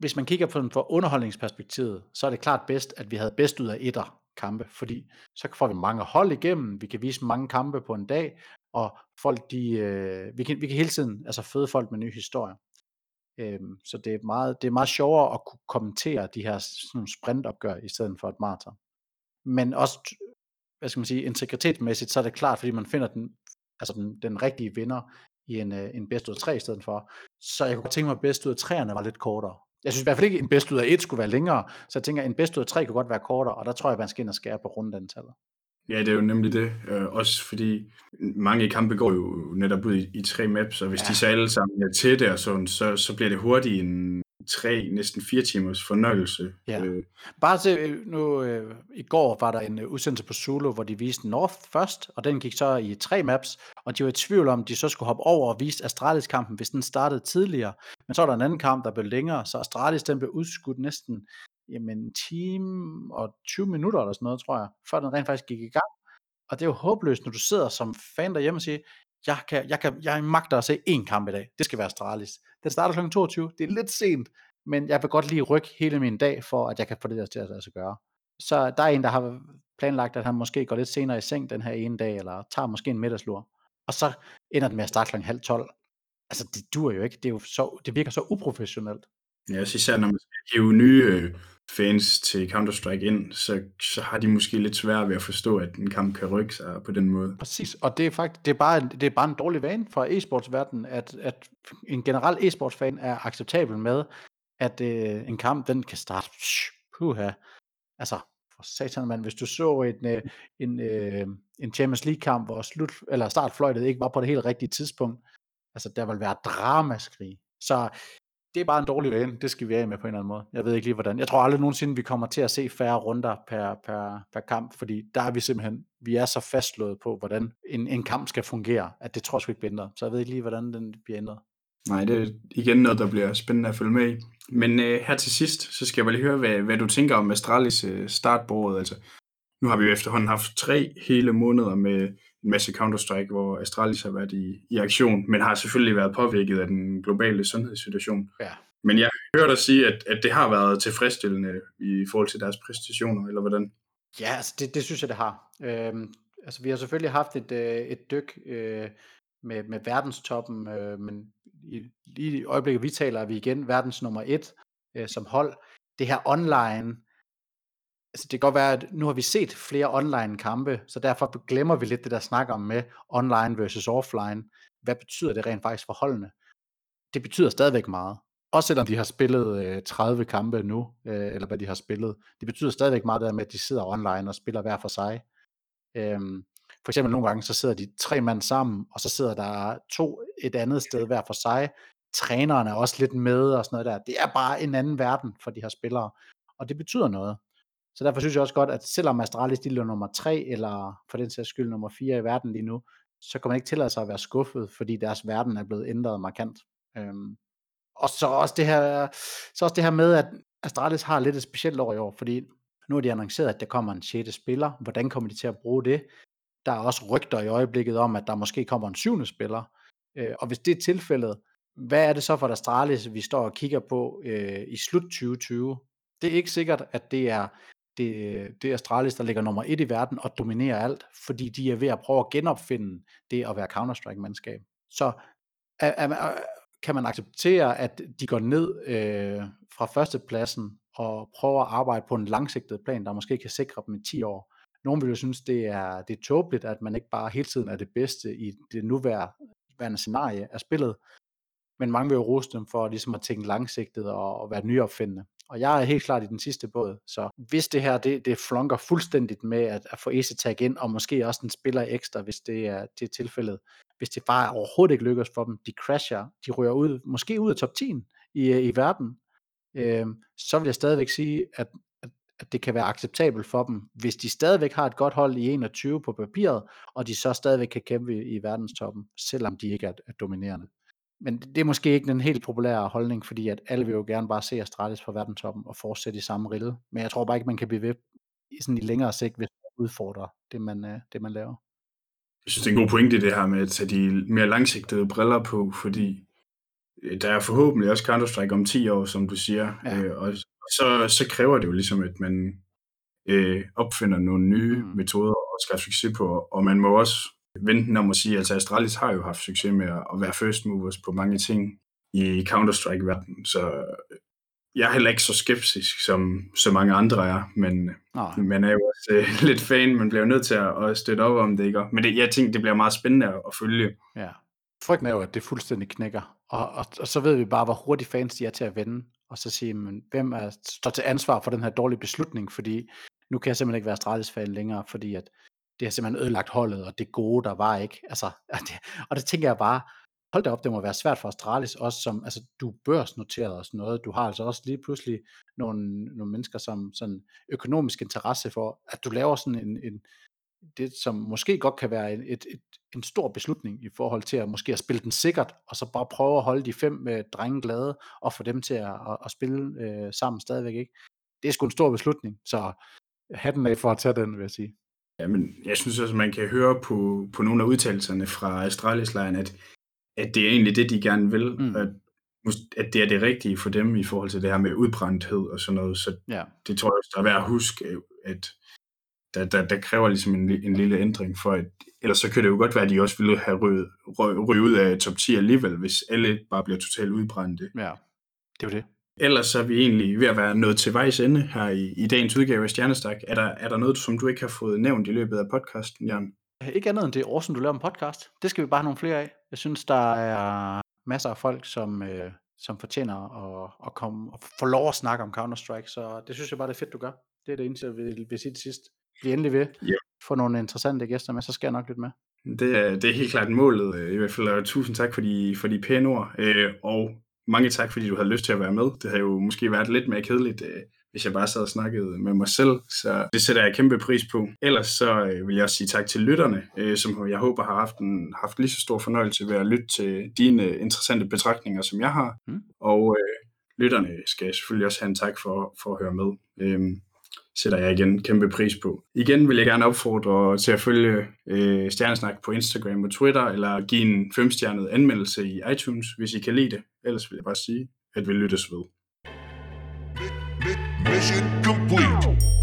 [SPEAKER 2] hvis man kigger på den fra underholdningsperspektivet, så er det klart bedst, at vi havde bedst ud af etter kampe, fordi så får vi mange hold igennem, vi kan vise mange kampe på en dag, og folk de, øh, vi, kan, vi kan hele tiden altså føde folk med nye historier. Øhm, så det er, meget, det er meget sjovere at kunne kommentere de her sådan sprintopgør i stedet for et maraton. Men også, hvad skal man sige, integritetsmæssigt, så er det klart, fordi man finder den, altså den, den rigtige vinder i en, øh, en bedst ud af tre i stedet for. Så jeg kunne godt tænke mig, at bedst ud af træerne var lidt kortere. Jeg synes i hvert fald ikke, at en bedst ud af et skulle være længere, så jeg tænker, at en bedst ud af tre kunne godt være kortere, og der tror jeg, at man skal ind og skære på rundantallet.
[SPEAKER 1] Ja, det er jo nemlig det. Øh, også fordi mange kampe går jo netop ud i, i tre maps, og hvis ja. de så alle sammen er tætte og sådan, så, så bliver det hurtigt en tre, næsten fire timers fornøjelse.
[SPEAKER 2] Ja. Øh. Bare til øh, nu, øh, i går var der en øh, udsendelse på Zulu, hvor de viste North først, og den gik så i tre maps, og de var i tvivl om, de så skulle hoppe over og vise Astralis-kampen, hvis den startede tidligere. Men så var der en anden kamp, der blev længere, så Astralis den blev udskudt næsten jamen, en time og 20 minutter eller sådan noget, tror jeg, før den rent faktisk gik i gang. Og det er jo håbløst, når du sidder som fan derhjemme og siger, jeg, kan, jeg, kan, jeg magter at se én kamp i dag. Det skal være Astralis. Den starter kl. 22. Det er lidt sent, men jeg vil godt lige rykke hele min dag, for at jeg kan få det der til at lade sig gøre. Så der er en, der har planlagt, at han måske går lidt senere i seng den her ene dag, eller tager måske en middagslur. Og så ender det med at starte kl. halv 12. Altså, det dur jo ikke. Det, er jo så, det virker så uprofessionelt.
[SPEAKER 1] Ja, så især når man skal hive nye øh, fans til Counter-Strike ind, så, så har de måske lidt svært ved at forstå, at en kamp kan rykke sig på den måde.
[SPEAKER 2] Præcis, og det er faktisk det er bare, det er bare en dårlig vane for e-sportsverdenen, at, at en generel e-sportsfan er acceptabel med, at øh, en kamp, den kan starte, puha, altså, for satan mand, hvis du så en, øh, en, øh, en Champions League kamp, hvor slut, eller startfløjtet ikke var på det helt rigtige tidspunkt, altså der vil være dramaskrig. Så det er bare en dårlig vane. Det skal vi af med på en eller anden måde. Jeg ved ikke lige hvordan. Jeg tror aldrig nogensinde, vi kommer til at se færre runder per, per, per kamp, fordi der er vi simpelthen, vi er så fastlået på, hvordan en, en kamp skal fungere, at det tror jeg sgu ikke bliver ændret. Så jeg ved ikke lige, hvordan den bliver ændret.
[SPEAKER 1] Nej, det er igen noget, der bliver spændende at følge med i. Men øh, her til sidst, så skal jeg bare lige høre, hvad, hvad du tænker om Astralis øh, startbordet. Altså, nu har vi jo efterhånden haft tre hele måneder med en masse Counter-Strike, hvor Astralis har været i, i aktion, men har selvfølgelig været påvirket af den globale sundhedssituation.
[SPEAKER 2] Ja.
[SPEAKER 1] Men jeg hører dig sige, at, at det har været tilfredsstillende i forhold til deres præstationer, eller hvordan?
[SPEAKER 2] Ja, altså det, det synes jeg, det har. Øhm, altså vi har selvfølgelig haft et, øh, et dyk øh, med, med verdenstoppen, øh, men i, lige i øjeblikket, vi taler, er vi igen verdens nummer et øh, som hold. Det her online, altså det kan godt være, at nu har vi set flere online kampe, så derfor glemmer vi lidt det der snak om med online versus offline. Hvad betyder det rent faktisk for holdene? Det betyder stadigvæk meget. Også selvom de har spillet øh, 30 kampe nu, øh, eller hvad de har spillet. Det betyder stadigvæk meget der med, at de sidder online og spiller hver for sig. Øhm, for eksempel nogle gange, så sidder de tre mand sammen, og så sidder der to et andet sted hver for sig. Træneren er også lidt med og sådan noget der. Det er bare en anden verden for de her spillere, og det betyder noget. Så derfor synes jeg også godt, at selvom Astralis de lå nummer 3, eller for den sags skyld nummer 4 i verden lige nu, så kan man ikke tillade sig at være skuffet, fordi deres verden er blevet ændret markant. Øhm, og så også det her, så også det her med, at Astralis har lidt et specielt år i år, fordi nu har de annonceret, at der kommer en 6. spiller. Hvordan kommer de til at bruge det? Der er også rygter i øjeblikket om, at der måske kommer en syvende spiller. Øh, og hvis det er tilfældet, hvad er det så for Astralis, vi står og kigger på øh, i slut 2020? Det er ikke sikkert, at det er det, det Astralis, der ligger nummer et i verden og dominerer alt, fordi de er ved at prøve at genopfinde det at være Counter-Strike-mandskab. Så er, er, kan man acceptere, at de går ned øh, fra førstepladsen og prøver at arbejde på en langsigtet plan, der måske kan sikre dem i 10 år. Nogle vil jo synes, det er, det er tåbeligt, at man ikke bare hele tiden er det bedste i det nuværende scenarie af spillet, men mange vil jo rose dem for ligesom at tænke langsigtet og, og være nyopfindende. Og jeg er helt klart i den sidste båd, så hvis det her, det, det flunker fuldstændigt med at, at få Ace Tag ind, og måske også en spiller ekstra, hvis det er, det er tilfældet, hvis det bare overhovedet ikke lykkes for dem, de crasher, de rører ud, måske ud af top 10 i, i verden, øh, så vil jeg stadigvæk sige, at, at, at det kan være acceptabelt for dem, hvis de stadigvæk har et godt hold i 21 på papiret, og de så stadigvæk kan kæmpe i, i verdenstoppen, selvom de ikke er, er dominerende men det er måske ikke den helt populære holdning, fordi at alle vil jo gerne bare se Astralis på verdenstoppen og fortsætte i samme rille. Men jeg tror bare ikke, man kan blive ved i sådan i længere sigt, hvis man udfordrer det, man, øh, det, man laver.
[SPEAKER 1] Jeg synes, det er en god pointe det her med at tage de mere langsigtede briller på, fordi øh, der er forhåbentlig også Counter-Strike om 10 år, som du siger, ja. øh, og så, så kræver det jo ligesom, at man øh, opfinder nogle nye mm. metoder og skal succes på, og man må også vente om at sige, altså Astralis har jo haft succes med at være first movers på mange ting i Counter-Strike-verdenen, så jeg er heller ikke så skeptisk, som så mange andre er, men Nej. man er jo også øh, lidt fan, man bliver nødt til at, at støtte op om det, ikke? Men det, jeg tænker, det bliver meget spændende at, at følge.
[SPEAKER 2] Ja. Frygten er jo, at det fuldstændig knækker, og, og, og så ved vi bare, hvor hurtigt fans de er til at vende, og så sige, men hvem er, står til ansvar for den her dårlige beslutning, fordi nu kan jeg simpelthen ikke være Astralis-fan længere, fordi at det har simpelthen ødelagt holdet, og det gode, der var ikke. Altså, og det, og det tænker jeg bare, hold da op, det må være svært for Astralis, også som, altså du er børsnoteret og sådan noget, du har altså også lige pludselig nogle, nogle mennesker, som sådan økonomisk interesse for, at du laver sådan en, en det, som måske godt kan være en, et, et, en stor beslutning i forhold til at måske at spille den sikkert, og så bare prøve at holde de fem øh, drenge glade, og få dem til at, at, at spille øh, sammen stadigvæk, ikke? Det er sgu en stor beslutning, så hatten af for at tage den, vil jeg sige.
[SPEAKER 1] Ja, men jeg synes også, at man kan høre på, på nogle af udtalelserne fra Astralis-lejren, at, at det er egentlig det, de gerne vil, mm. at, at det er det rigtige for dem i forhold til det her med udbrændthed og sådan noget. Så ja. det tror jeg også, der er værd at huske, at der, der, der kræver ligesom en, en lille ændring for, at ellers så kan det jo godt være, at de også ville have ryget, ryget ud af top 10 alligevel, hvis alle bare bliver totalt udbrændte.
[SPEAKER 2] Ja, det er jo det.
[SPEAKER 1] Ellers så er vi egentlig ved at være nået til vejs ende her i, i dagens udgave af Stjernestak. Er der, er der noget, som du ikke har fået nævnt i løbet af podcasten, Jan?
[SPEAKER 2] Ikke andet end det år, som du laver en podcast. Det skal vi bare have nogle flere af. Jeg synes, der er masser af folk, som, øh, som fortjener at, at komme og få lov at snakke om Counter-Strike, så det synes jeg bare, det er fedt, du gør. Det er det eneste, jeg vil, vil sige til sidst. Bliv endelig ved. Yeah. Få nogle interessante gæster med, så skal jeg nok lytte med.
[SPEAKER 1] Det er, det er helt klart målet, øh, i hvert fald. Og tusind tak for de, for de pæne ord. Øh, og mange tak, fordi du havde lyst til at være med. Det havde jo måske været lidt mere kedeligt, øh, hvis jeg bare sad og snakkede med mig selv, så det sætter jeg kæmpe pris på. Ellers så øh, vil jeg også sige tak til lytterne, øh, som jeg håber har haft, en, haft lige så stor fornøjelse ved at lytte til dine interessante betragtninger, som jeg har. Mm. Og øh, lytterne skal selvfølgelig også have en tak for, for at høre med. Øh, sætter jeg igen kæmpe pris på. Igen vil jeg gerne opfordre til at følge øh, Stjernesnak på Instagram og Twitter, eller give en femstjernet anmeldelse i iTunes, hvis I kan lide det. Ellers vil jeg bare sige, at vi lyttes ved. Mission complete.